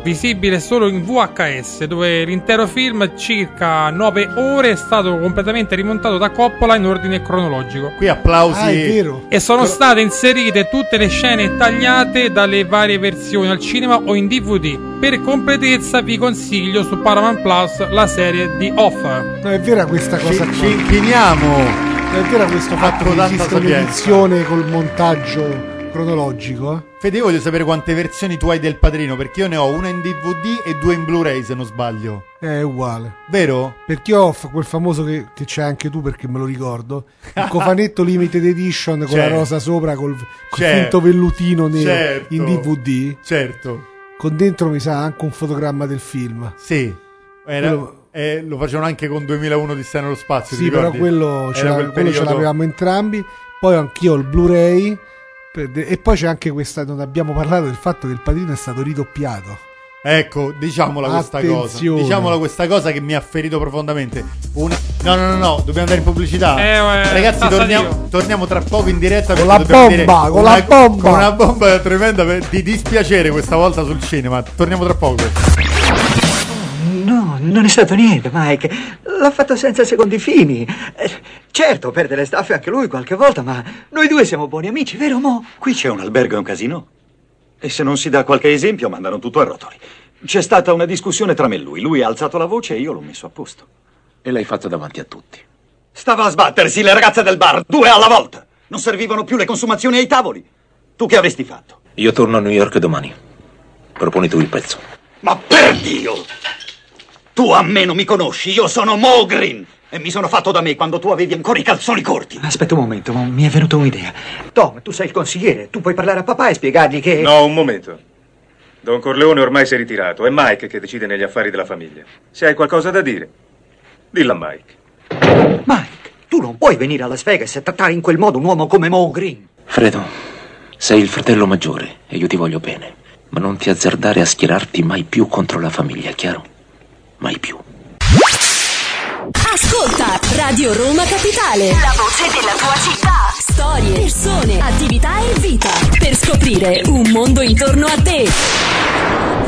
visibile solo in VHS, dove l'intero film, circa 9 ore, è stato completamente rimontato da Coppola in ordine cronologico. Qui applausi. Ah, è vero. E sono state inserite tutte le scene tagliate dalle varie versioni al cinema o in DVD. Per completezza vi consiglio su Paramount Plus la serie di Offer. No, è vera questa Ci, cosa ci qua. inchiniamo. È vera questo fatto che esiste un'edizione col montaggio cronologico. eh? Fede, io voglio sapere quante versioni tu hai del padrino, perché io ne ho una in DVD e due in Blu-ray, se non sbaglio. È uguale. Vero? Perché ho f- quel famoso che, che c'è anche tu perché me lo ricordo. Il cofanetto [LAUGHS] limited edition con la Certo. rosa sopra col, col Certo. finto vellutino nero Certo. in DVD. Certo. Con dentro mi sa anche un fotogramma del film. Sì. Era- Quello- eh, lo facevano anche con 2001 di Stai nello spazio. ti Sì, però ricordi? quello, ce, Era l'ave- quel quello ce periodo- l'avevamo entrambi. Poi anch'io ho il Blu-ray. E poi c'è anche questa. Non abbiamo parlato del fatto che il padrino è stato ridoppiato. Ecco, diciamola questa cosa. Attenzione. Diciamola questa cosa che mi ha ferito profondamente. Una- No, no, no, no, dobbiamo andare in pubblicità. Eh, eh, Ragazzi, torniamo, torniamo tra poco in diretta Con perché la dobbiamo bomba, dire con una, la bomba. con una bomba tremenda per- di dispiacere questa volta sul cinema. Torniamo tra poco. No, non è stato niente, Mike. L'ha fatto senza secondi fini. Certo, perde le staffe anche lui qualche volta, ma noi due siamo buoni amici, vero, Mo? Qui c'è un albergo e un casino. E se non si dà qualche esempio, mandano tutto a rotoli. C'è stata una discussione tra me e lui. Lui ha alzato la voce e io l'ho messo a posto. E l'hai fatto davanti a tutti. Stava a sbattersi le ragazze del bar, due alla volta. Non servivano più le consumazioni ai tavoli. Tu che avresti fatto? Io torno a New York domani. Proponi tu il prezzo. Ma per Dio! Tu a me non mi conosci, io sono Mogrin! E mi sono fatto da me quando tu avevi ancora i calzoni corti. Aspetta un momento, Mo, mi è venuta un'idea. Tom, tu sei il consigliere, tu puoi parlare a papà e spiegargli che... No, un momento. Don Corleone ormai si è ritirato, è Mike che decide negli affari della famiglia. Se hai qualcosa da dire, dillo a Mike. Mike, tu non puoi venire a Las Vegas e trattare in quel modo un uomo come Mo Green. Fredo, sei il fratello maggiore e io ti voglio bene. Ma non ti azzardare a schierarti mai più contro la famiglia, chiaro? Mai più. Ascolta Radio Roma Capitale. La voce della tua città. Storie, persone, attività e vita. Per scoprire un mondo intorno a te.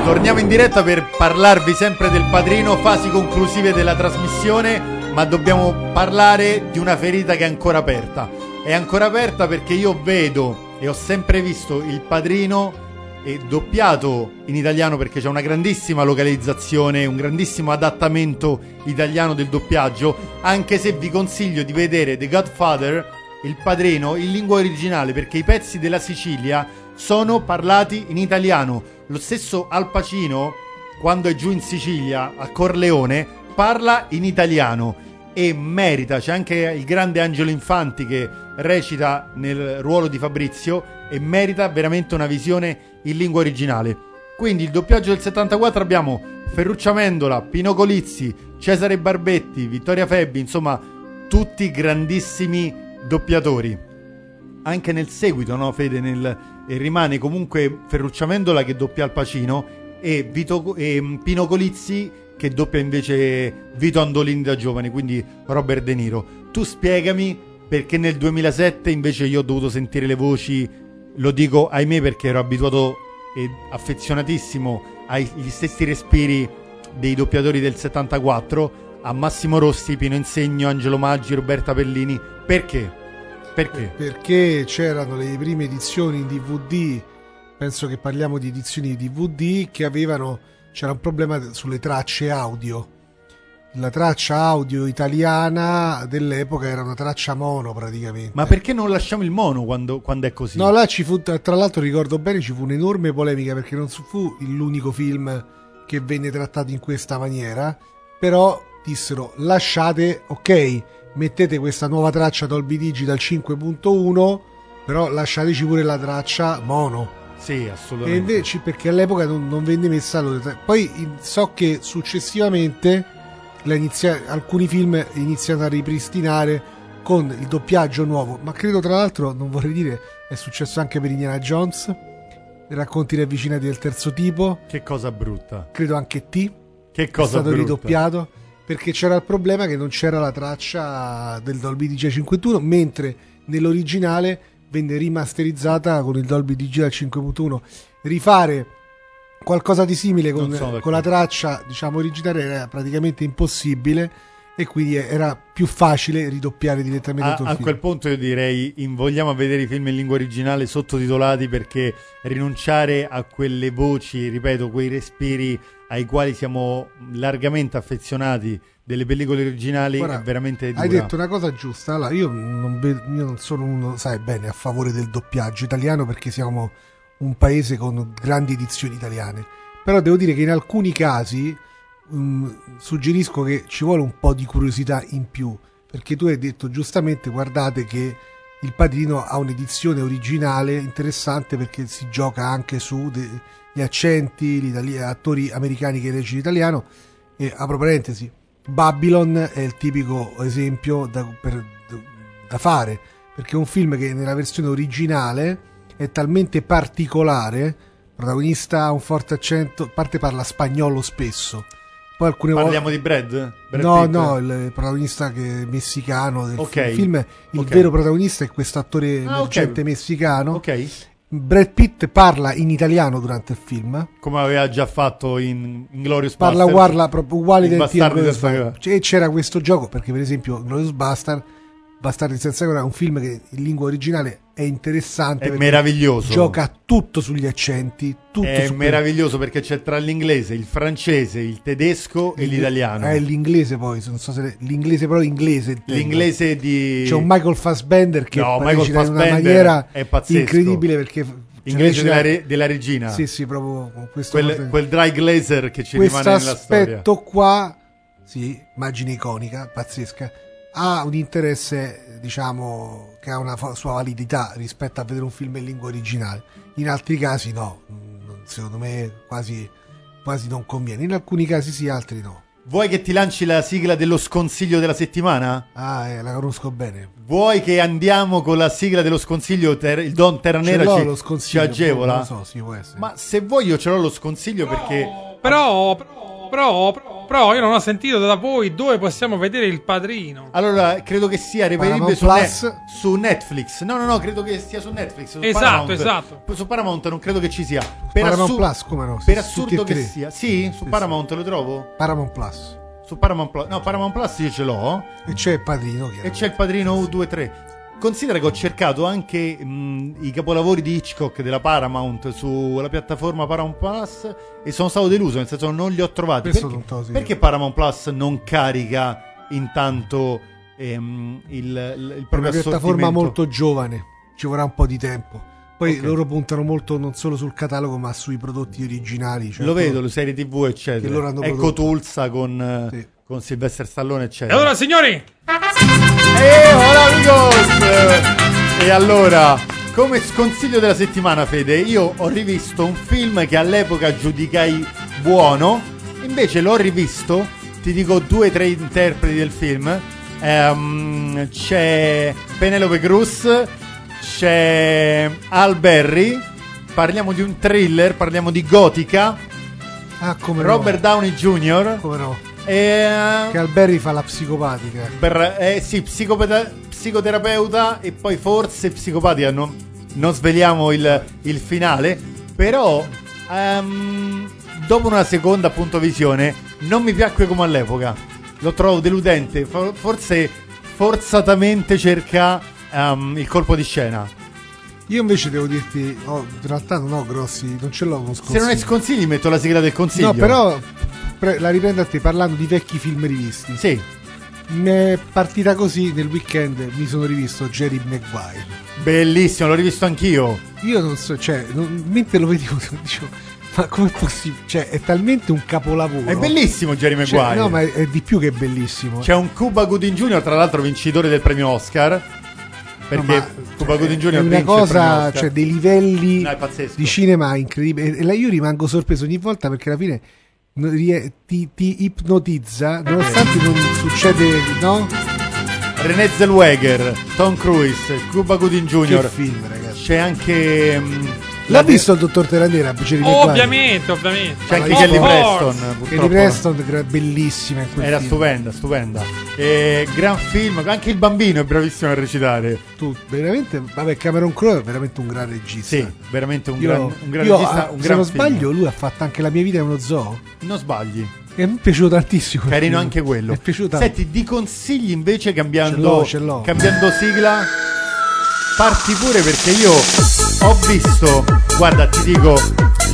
Torniamo in diretta per parlarvi sempre del padrino, fasi conclusive della trasmissione, ma dobbiamo parlare di una ferita che è ancora aperta. È ancora aperta perché io vedo e ho sempre visto il padrino e doppiato in italiano perché c'è una grandissima localizzazione, un grandissimo adattamento italiano del doppiaggio, anche se vi consiglio di vedere The Godfather, il padrino, in lingua originale perché i pezzi della Sicilia sono parlati in italiano. Lo stesso Al Pacino, quando è giù in Sicilia, a Corleone, parla in italiano e merita. C'è anche il grande Angelo Infanti che recita nel ruolo di Fabrizio e merita veramente una visione in lingua originale. Quindi il doppiaggio del 74 abbiamo Ferruccio Amendola, Pino Colizzi, Cesare Barbetti, Vittoria Febbi, insomma tutti grandissimi doppiatori anche nel seguito, no, Fede? Nel, rimane comunque Ferruccio Amendola che doppia Al Pacino e, Vito, e mm, Pino Colizzi che doppia invece Vito Andolini da giovane, quindi Robert De Niro. Tu spiegami perché nel 2007 invece io ho dovuto sentire le voci, lo dico ahimè perché ero abituato e affezionatissimo agli stessi respiri dei doppiatori del 74, a Massimo Rossi, Pino Insegno, Angelo Maggi, Roberta Pellini. Perché? Perché? Perché c'erano le prime edizioni in DVD, penso che parliamo di edizioni di DVD, che avevano, c'era un problema sulle tracce audio. La traccia audio italiana dell'epoca era una traccia mono praticamente. Ma perché non lasciamo il mono quando, quando è così? No, là ci fu, tra l'altro ricordo bene, ci fu un'enorme polemica perché non fu l'unico film che venne trattato in questa maniera, però dissero lasciate, ok, mettete questa nuova traccia Dolby Digital 5.1, però lasciateci pure la traccia mono. Sì, E assolutamente. invece perché all'epoca non, non venne messa. Poi so che successivamente inizia- alcuni film iniziano a ripristinare con il doppiaggio nuovo, ma credo tra l'altro, non vorrei dire, è successo anche per Indiana Jones, racconti ravvicinati del terzo tipo, Che cosa brutta. credo anche T, Che è cosa stato brutta. ridoppiato perché c'era il problema che non c'era la traccia del Dolby Digital 5.1 mentre nell'originale venne rimasterizzata con il Dolby Digital 5.1 rifare qualcosa di simile con, d'accordo. con la traccia diciamo originale era praticamente impossibile e quindi era più facile ridoppiare direttamente A, tutto il a quel punto io direi invogliamo a vedere i film in lingua originale sottotitolati perché rinunciare a quelle voci, ripeto, quei respiri ai quali siamo largamente affezionati delle pellicole originali Guarda, è veramente dura. Hai detto una cosa giusta. Allora, io non, io non sono uno, sai bene, a favore del doppiaggio italiano perché siamo un paese con grandi edizioni italiane. Però devo dire che in alcuni casi mm, suggerisco che ci vuole un po' di curiosità in più. Perché tu hai detto giustamente, guardate che il Padrino ha un'edizione originale interessante perché si gioca anche su de- gli accenti, gli itali- attori americani che recitano italiano. E apro parentesi, Babylon è il tipico esempio da, per- da fare perché è un film che nella versione originale è talmente particolare. Il protagonista ha un forte accento, a parte parla spagnolo spesso. Poi alcune Parliamo volte. di Brad? Brad no, Pitt? no, il protagonista che è messicano del Ok, film. Il ok. vero protagonista è questo attore Ah, ok. emergente messicano. Ok. Brad Pitt parla in italiano durante il film. Come aveva già fatto in, in Glorious Parla Bastards. guarda, proprio uguale identico Bastard. Cioè, E c'era questo gioco perché per esempio Glorious Bastard Bastardi senza gloria è un film che in lingua originale è interessante È meraviglioso. gioca tutto sugli accenti tutto È meraviglioso perché c'è tra l'inglese, il francese, il tedesco e l'italiano. è l'inglese poi non so se l'inglese però inglese. L'inglese di... c'è un Michael Fassbender che No, Michael recita in una Fassbender maniera è pazzesco. incredibile perché Inglese recita- della, re- della regina. sì sì proprio questo quel, quel dry glazer che ci questo rimane nella storia. aspetto qua sì immagine iconica pazzesca ha un interesse diciamo che ha una sua validità rispetto a vedere un film in lingua originale in altri casi no Mm, secondo me quasi, quasi non conviene in alcuni casi sì altri no Vuoi che ti lanci la sigla dello sconsiglio della settimana? ah eh, la conosco bene Vuoi che andiamo con la sigla dello sconsiglio? Ter- il Don Terranera Ce l'ho ci, lo ci agevola? non lo so sì può essere Ma se vuoi io ce l'ho lo sconsiglio perché... Però, però, però, però, io non ho sentito da voi dove possiamo vedere il padrino. Allora, credo che sia reperibile su, Ne- su Netflix. No, no, no, credo che sia su Netflix. su Esatto, Paramount. esatto. Su Paramount non credo che ci sia. Per, Paramount assu- Plus come no per Sì, assurdo che sia. Sì, su Sì, Paramount lo trovo? Paramount Plus Su Paramount Plus. No, Paramount Plus io ce l'ho. e c'è il padrino E c'è il padrino U23. Considera che ho cercato anche mh, i capolavori di Hitchcock della Paramount sulla piattaforma Paramount Plus e sono stato deluso, nel senso non li ho trovati. Perché, perché Paramount Plus non carica intanto ehm, il, il, il è proprio una piattaforma molto giovane, ci vorrà un po' di tempo. Poi Ok. loro puntano molto non solo sul catalogo, ma sui prodotti originali. cioè Lo vedo, le serie tv eccetera. Ecco prodotto. Tulsa con, eh, Sì. Con Sylvester Stallone E eccetera. allora, signori, E hola amigos! E allora, come sconsiglio della settimana, Fede, io ho rivisto un film che all'epoca giudicai buono, invece l'ho rivisto, ti dico due o tre interpreti del film. Ehm, c'è Penelope Cruz, c'è Al Berry, parliamo di un thriller, parliamo di Gotica, Ah, come Robert no. Downey Jr. Come no? E, Che Alberri fa la psicopatica. per, eh, sì, psicopata- psicoterapeuta e poi forse psicopatica, non, non sveliamo il, il finale, però ehm, dopo una seconda appunto visione non mi piacque come all'epoca, lo trovo deludente, for- forse forzatamente cerca ehm, il colpo di scena. Io invece devo dirti, oh, in realtà non ho grossi, non ce l'ho uno Se non hai sconsiglio. sconsigli, metto la sigla del consiglio. No, però pre- la riprendo a te parlando di vecchi film rivisti. Sì. Mi è partita così nel weekend, mi sono rivisto Jerry Maguire. Bellissimo, l'ho rivisto anch'io. Io non so, cioè, non- mentre lo vedevo, [LAUGHS] dicevo, ma com'è possibile? Cioè, è talmente un capolavoro. È bellissimo Jerry Cioè, Maguire. no, ma è, è di più che bellissimo. C'è un Cuba Gooding Jr., tra l'altro vincitore del premio Oscar. Perché No, Cuba Gooding Jr. è una cosa, cioè dei livelli No, è di cinema incredibile. E io rimango sorpreso ogni volta perché alla fine ti, ti ipnotizza, nonostante non succede, no? René Zellweger, Tom Cruise, Cuba Gooding Jr. Che film, ragazzi. C'è anche. mm, L'ha visto il dottor Terranera? Maguire? Ovviamente, ovviamente. C'è anche Of Kelly. Preston. Kelly. Preston, bellissima in quel Era film. stupenda, stupenda. E, gran film, anche il bambino è bravissimo a recitare. Tu, veramente, vabbè, Cameron Crowe è veramente un gran regista. Sì, veramente un Io- gran, un gran io, regista. ah, Un se gran non film. sbaglio, lui ha fatto anche La mia vita è uno zoo. Non sbagli. E mi è piaciuto tantissimo. Carino film. anche quello. Mi è piaciuto tanto. Senti, di consigli invece cambiando, Ce l'ho, ce l'ho. cambiando sigla. Parti pure perché io ho visto, guarda, ti dico,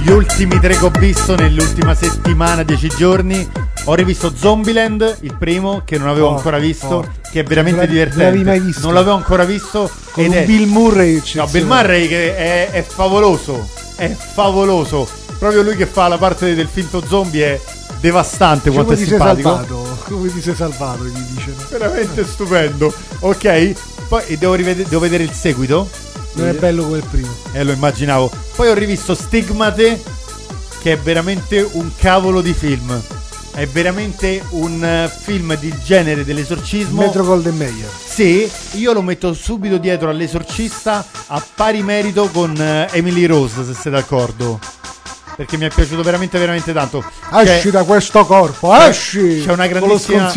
gli ultimi tre che ho visto nell'ultima settimana, dieci giorni. Ho rivisto Zombieland, il primo, che non avevo Forte, ancora visto, forte. che è veramente Non divertente. non l'avevi mai visto? Non l'avevo ancora visto. Con ed è- Bill Murray No. Bill Murray che è, è favoloso. È favoloso. Proprio lui che fa la parte del finto zombie è devastante Come quanto è ti sei simpatico. salvato? Come ti sei salvato? Gli dice. Veramente stupendo. Ok. Poi devo, rivede- devo vedere il seguito. Non è bello come il primo. Eh, lo immaginavo. Poi ho rivisto Stigmate, che è veramente un cavolo di film. È veramente un eh, film di genere dell'esorcismo. Metro Golden Mayer. Sì, io lo metto subito dietro all'esorcista a pari merito con eh, Emily Rose, se siete d'accordo. Perché mi è piaciuto veramente, veramente tanto. Esci C'è- da questo corpo, esci! C'è una grandissima.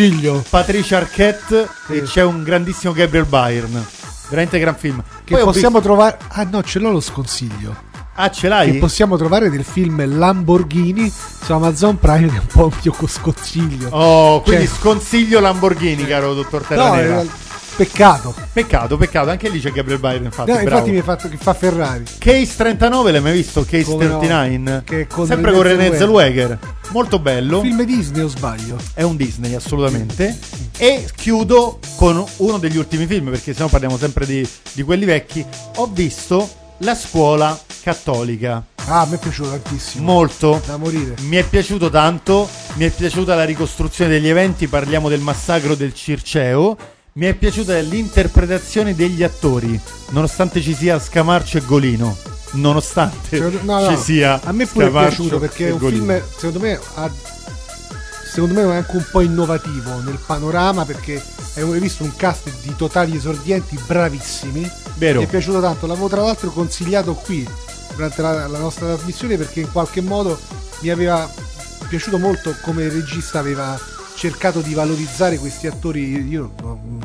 Patricia Arquette e Sì. c'è un grandissimo Gabriel Byrne. Veramente gran film. Che Poi possiamo visto- trovare. Ah, no, ce l'ho lo sconsiglio. Ah, ce l'hai? Che possiamo trovare del film Lamborghini su Amazon Prime, che è un po' un mio sconsiglio. Oh, quindi Cioè- sconsiglio Lamborghini, caro dottor No, Terranera. eh, peccato. Peccato, peccato. Anche lì c'è Gabriel Byrne, infatti. No, infatti mi hai fatto che fa Ferrari. Case 39, l'hai mai visto? Case Come no? 39? Che è con Sempre con René Zellweger. Zellweger. Molto bello. Film Disney o sbaglio? È un Disney, assolutamente. E chiudo con uno degli ultimi film, perché sennò parliamo sempre di, di quelli vecchi. Ho visto La scuola cattolica. Ah, mi è piaciuto tantissimo. Molto. Da morire. Mi è piaciuto tanto, mi è piaciuta la ricostruzione degli eventi, parliamo del massacro del Circeo, mi è piaciuta l'interpretazione degli attori, nonostante ci sia Scamarcio e Golino, nonostante Secondo- no, no, ci sia a me pure è Scamarcio piaciuto perché è un Golino. film secondo me ha- secondo me è anche un po' innovativo nel panorama perché hai visto un cast di totali esordienti bravissimi Vero. mi è piaciuto tanto l'avevo tra l'altro consigliato qui durante la, la nostra trasmissione perché in qualche modo mi aveva piaciuto molto come regista aveva cercato di valorizzare questi attori io,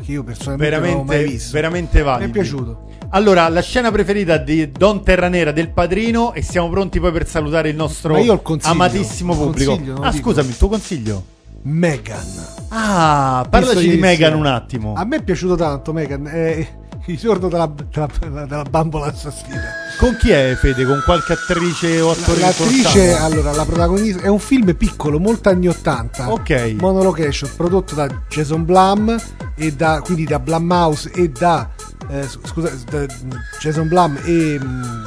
che io personalmente non avevo mai veramente, visto veramente mi validi. è piaciuto Allora, la scena preferita di Don Terranera del Padrino e siamo pronti poi per salutare il nostro ho il amatissimo pubblico. ah, scusami, il tuo consiglio? Megan Ah, parlaci di Megan un attimo. A me è piaciuto tanto Megan, è il ritorno della, della- della bambola assassina. Con chi è Fede? Con qualche attrice o attore L'attrice, allora, la protagonista è un film piccolo, molto anni 80. Ok. Monolocation, prodotto da Jason Blum e da quindi da Blumhouse e da eh, scusa, da Jason Blum e mm,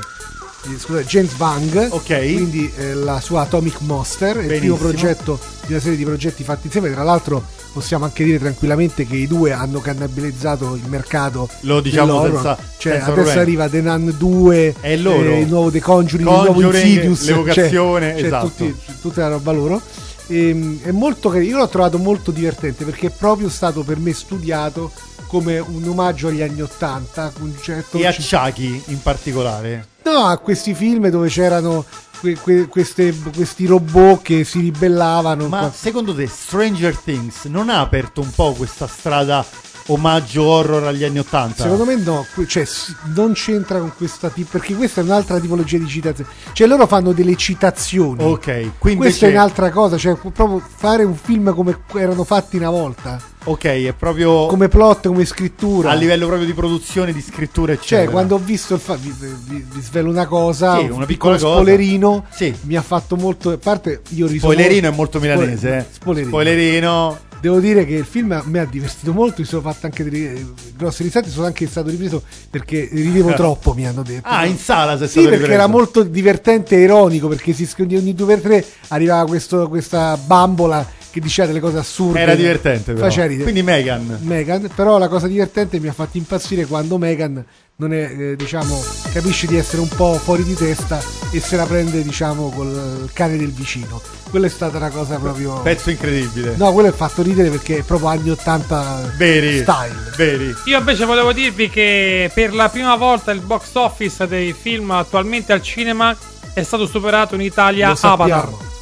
eh, scusa, James Wang. Ok. Quindi eh, la sua Atomic Monster, il primo Benissimo. progetto di una serie di progetti fatti insieme. Tra l'altro possiamo anche dire tranquillamente che i due hanno cannibalizzato il mercato. Lo diciamo senza- Cioè, senza adesso problemi. arriva The Nun 2, È loro. eh, il nuovo The Conjuring, il nuovo Conjuring, Insidious, l'evocazione, cioè, cioè esatto. tutti- tutta la roba loro. Ehm, è molto carino, io l'ho trovato molto divertente perché è proprio stato per me studiato come un omaggio agli anni 80 con un certo E a Chucky in particolare. no, a questi film dove c'erano que- que- queste- questi robot che si ribellavano Ma secondo te Stranger Things non ha aperto un po' questa strada omaggio horror agli anni Ottanta. Secondo me no, cioè, non c'entra con questa tipo perché questa è un'altra tipologia di citazione. Cioè loro fanno delle citazioni. Ok, qui Questa invece- è un'altra cosa, cioè proprio fare un film come erano fatti una volta. Ok, è proprio Come plot, come scrittura. a livello proprio di produzione, di scrittura, eccetera. Cioè, quando ho visto il fa- vi, vi- vi svelo una cosa, Sì, un una piccola cosa. spoilerino, Sì. mi ha fatto molto. A parte, io riso Spoilerino molto- è molto milanese, eh. Spoilerino. Spoilerino. Devo dire che il film a me ha divertito molto, mi sono fatto anche delle grosse risate, sono anche stato ripreso perché ridevo [LAUGHS] troppo, mi hanno detto. Ah, in sala sei Sì, stato perché ripreso. era molto divertente e ironico, perché si, ogni due per tre arrivava questo- questa bambola che diceva delle cose assurde. Era divertente, però. Faceva ridere. Quindi Megan. Megan, però la cosa divertente mi ha fatto impazzire quando Megan non è, eh, diciamo, capisce di essere un po' fuori di testa e se la prende, diciamo, col cane del vicino. Quella è stata una cosa proprio. Pezzo incredibile. No, quello è fatto ridere perché è proprio anni 80 Veri. style. Veri. Io invece volevo dirvi che per la prima volta il box office dei film attualmente al cinema è stato superato in Italia Lo sappiamo.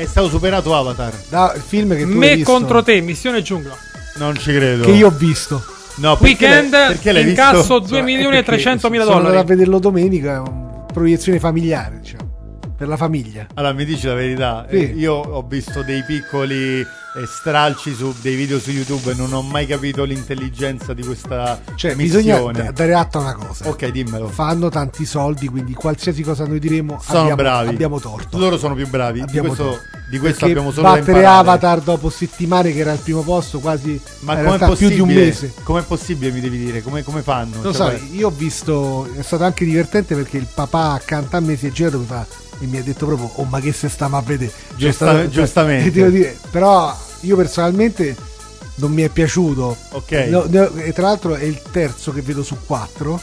È stato superato Avatar. Da, il film che tu hai Me visto, contro te, Missione Giungla. Non ci credo. che io ho visto. No, perché Weekend, l'hai- perché l'hai incasso visto? 2 milioni e 300 mila Sono andato a dollari. vederlo domenica, è una proiezione familiare, diciamo, per la famiglia. Allora, mi dici la verità. Sì. eh, io ho visto dei piccoli eh, stralci su dei video su YouTube e non ho mai capito l'intelligenza di questa Cioè, bisogna missione. d- dare atto a una cosa. Ok, dimmelo. Fanno tanti soldi, quindi qualsiasi cosa noi diremo Sono abbiamo, bravi. abbiamo torto. Loro sono più bravi. Di questo, di questo abbiamo solo battere. Avatar dopo settimane che era al primo posto, quasi Ma in realtà più di un mese. Com'è possibile, mi devi dire? Come, come fanno? Lo Cioè, sai, io ho visto, è stato anche divertente perché il papà accanto a me si è girato e mi fa e mi ha detto proprio, oh ma che se stiamo a vedere? Cioè, Giusta- è stato- giustamente. devo dire, però io personalmente non mi è piaciuto. Ok. No, no, e tra l'altro è il terzo che vedo su quattro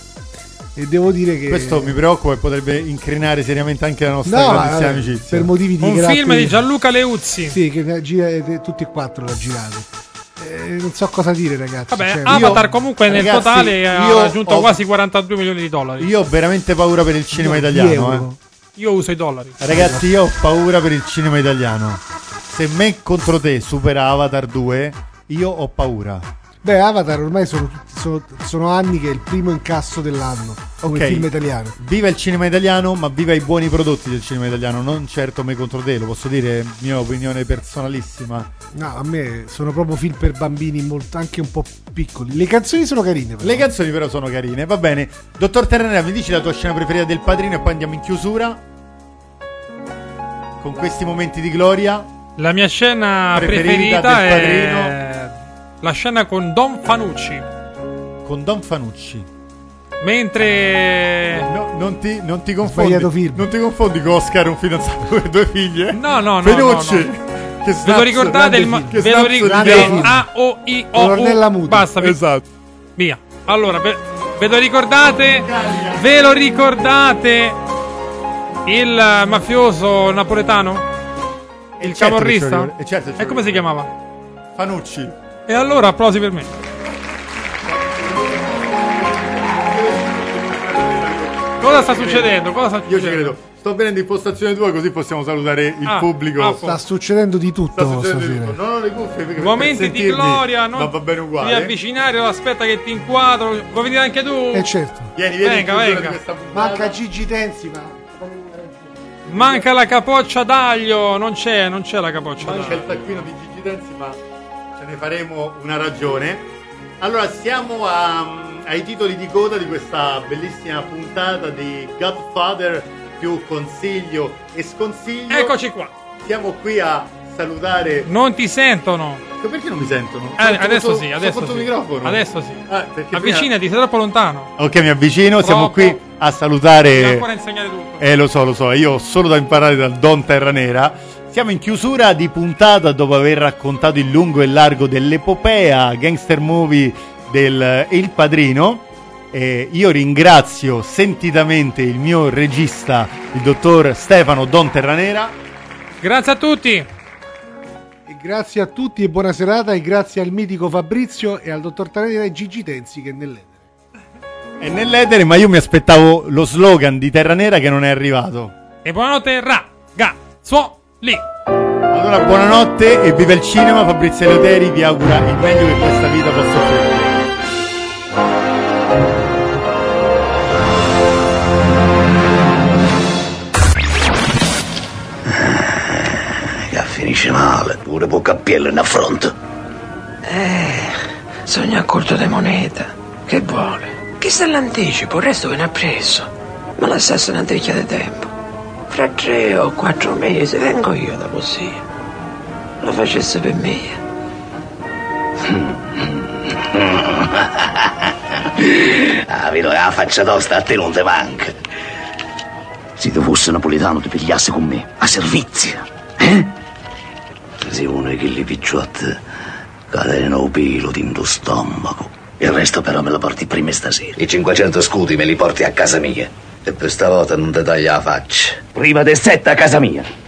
e devo dire che... Questo mi preoccupa e potrebbe incrinare seriamente anche la nostra No, grandissima amicizia. per motivi di Un carattere- film di Gianluca Leuzzi. Sì, che gira- eh, tutti e quattro l'ha girato. Eh, non so cosa dire, ragazzi. Vabbè, Cioè, Avatar io- comunque nel ragazzi, totale ha raggiunto ho- quasi 42 milioni di dollari. Io ho veramente paura per il cinema no, di italiano. euro. eh. Io uso i dollari. Ragazzi, io ho paura per il cinema italiano. Se me contro te supera Avatar 2, io ho paura. Beh, Avatar ormai sono, sono- sono anni che è il primo incasso dell'anno come Ok. film italiano. Viva il cinema italiano, ma viva i buoni prodotti del cinema italiano, non certo me contro te, lo posso dire, mia opinione personalissima. No, a me sono proprio film per bambini molto, anche un po' piccoli. Le canzoni sono carine, però. Le canzoni però sono carine, va bene. Dottor Terranera, mi dici la tua scena preferita del Padrino e poi andiamo in chiusura? Con questi momenti di gloria. La mia scena Preferita preferita, del è la scena con Don Fanucci. Con Don Fanucci. Mentre No, non, ti, non ti confondi. Non ti confondi con Oscar, un fidanzato con due figlie? No, no, no, Fenucci. no, no. Che Ve lo ricordate il. Che ve lo ricordate di film. film. A O I O Ornella U Muti. Basta, Esatto. via. Allora, ve, ve lo ricordate? Ve lo ricordate il mafioso napoletano? Il certo che ce lo camorrista? Eh, certo, ce e come si chiamava? Fanucci. E allora applausi per me. Cosa sta succedendo? Cosa sta Io ci succedendo? credo. Sto venendo in postazione tua così possiamo salutare il Ah, pubblico. ah, Sta succedendo di tutto Sta succedendo di tutto. Non ho le cuffie perché per Momenti di sentirmi, gloria, Ma non va bene devi uguale. avvicinare, aspetta che ti inquadro. Vuoi venire anche tu? Eh certo. Vieni, vieni Venga, in chiusura venga. di questa puntata. Manca Gigi Tenzi, ma... Manca la capoccia d'aglio, non c'è, non c'è la capoccia Manca il d'aglio. taccuino di Gigi Tenzi, ma ce ne faremo una ragione. Allora, siamo a- ai titoli di coda di questa bellissima puntata di Godfather più consiglio e sconsiglio. Eccoci qua. Siamo qui a salutare. Non ti sentono. Perché non mi sentono? Eh, adesso sotto- sì, adesso sì. microfono. Adesso sì. Ah, Avvicinati, sei troppo lontano. prima- Ok, mi avvicino. Siamo Troppo. qui a salutare. ancora insegnare tutto. Eh, lo so, lo so, io ho solo da imparare dal Don Terranera. Siamo in chiusura di puntata dopo aver raccontato il lungo e largo dell'epopea gangster movie del Il Padrino. E io ringrazio sentitamente il mio regista, il dottor Stefano Don Terranera. Grazie a tutti. E grazie a tutti e buona serata e grazie al mitico Fabrizio e al dottor Taranera e Gigi Tenzi che è nell'etere. E nell'etere, ma io mi aspettavo lo slogan di Terranera che non è arrivato. E buonanotte, lì. Allora buonanotte e viva il cinema, Fabrizio Leoteri vi augura il meglio che questa vita possa offrire. Eh, che finisce male, pure può cappiello in affronto. Eh, sogno a corto di moneta, che vuole? Chi sta all'anticipo, il resto viene appresso. Ma l'assassino ha di tempo. Fra tre o quattro mesi vengo io da così. Lo facesse per me. [LAUGHS] Ah, vedo che la faccia tosta a te non te manca. Se tu fossi napoletano ti pigliasse con me, a servizio. Eh? Se uno di quelli picciotti cadere un pelo dentro stomaco. Il resto però me lo porti prima stasera. I 500 scudi me li porti a casa mia. E per stavolta non ti taglia la faccia. Prima del sette a casa mia.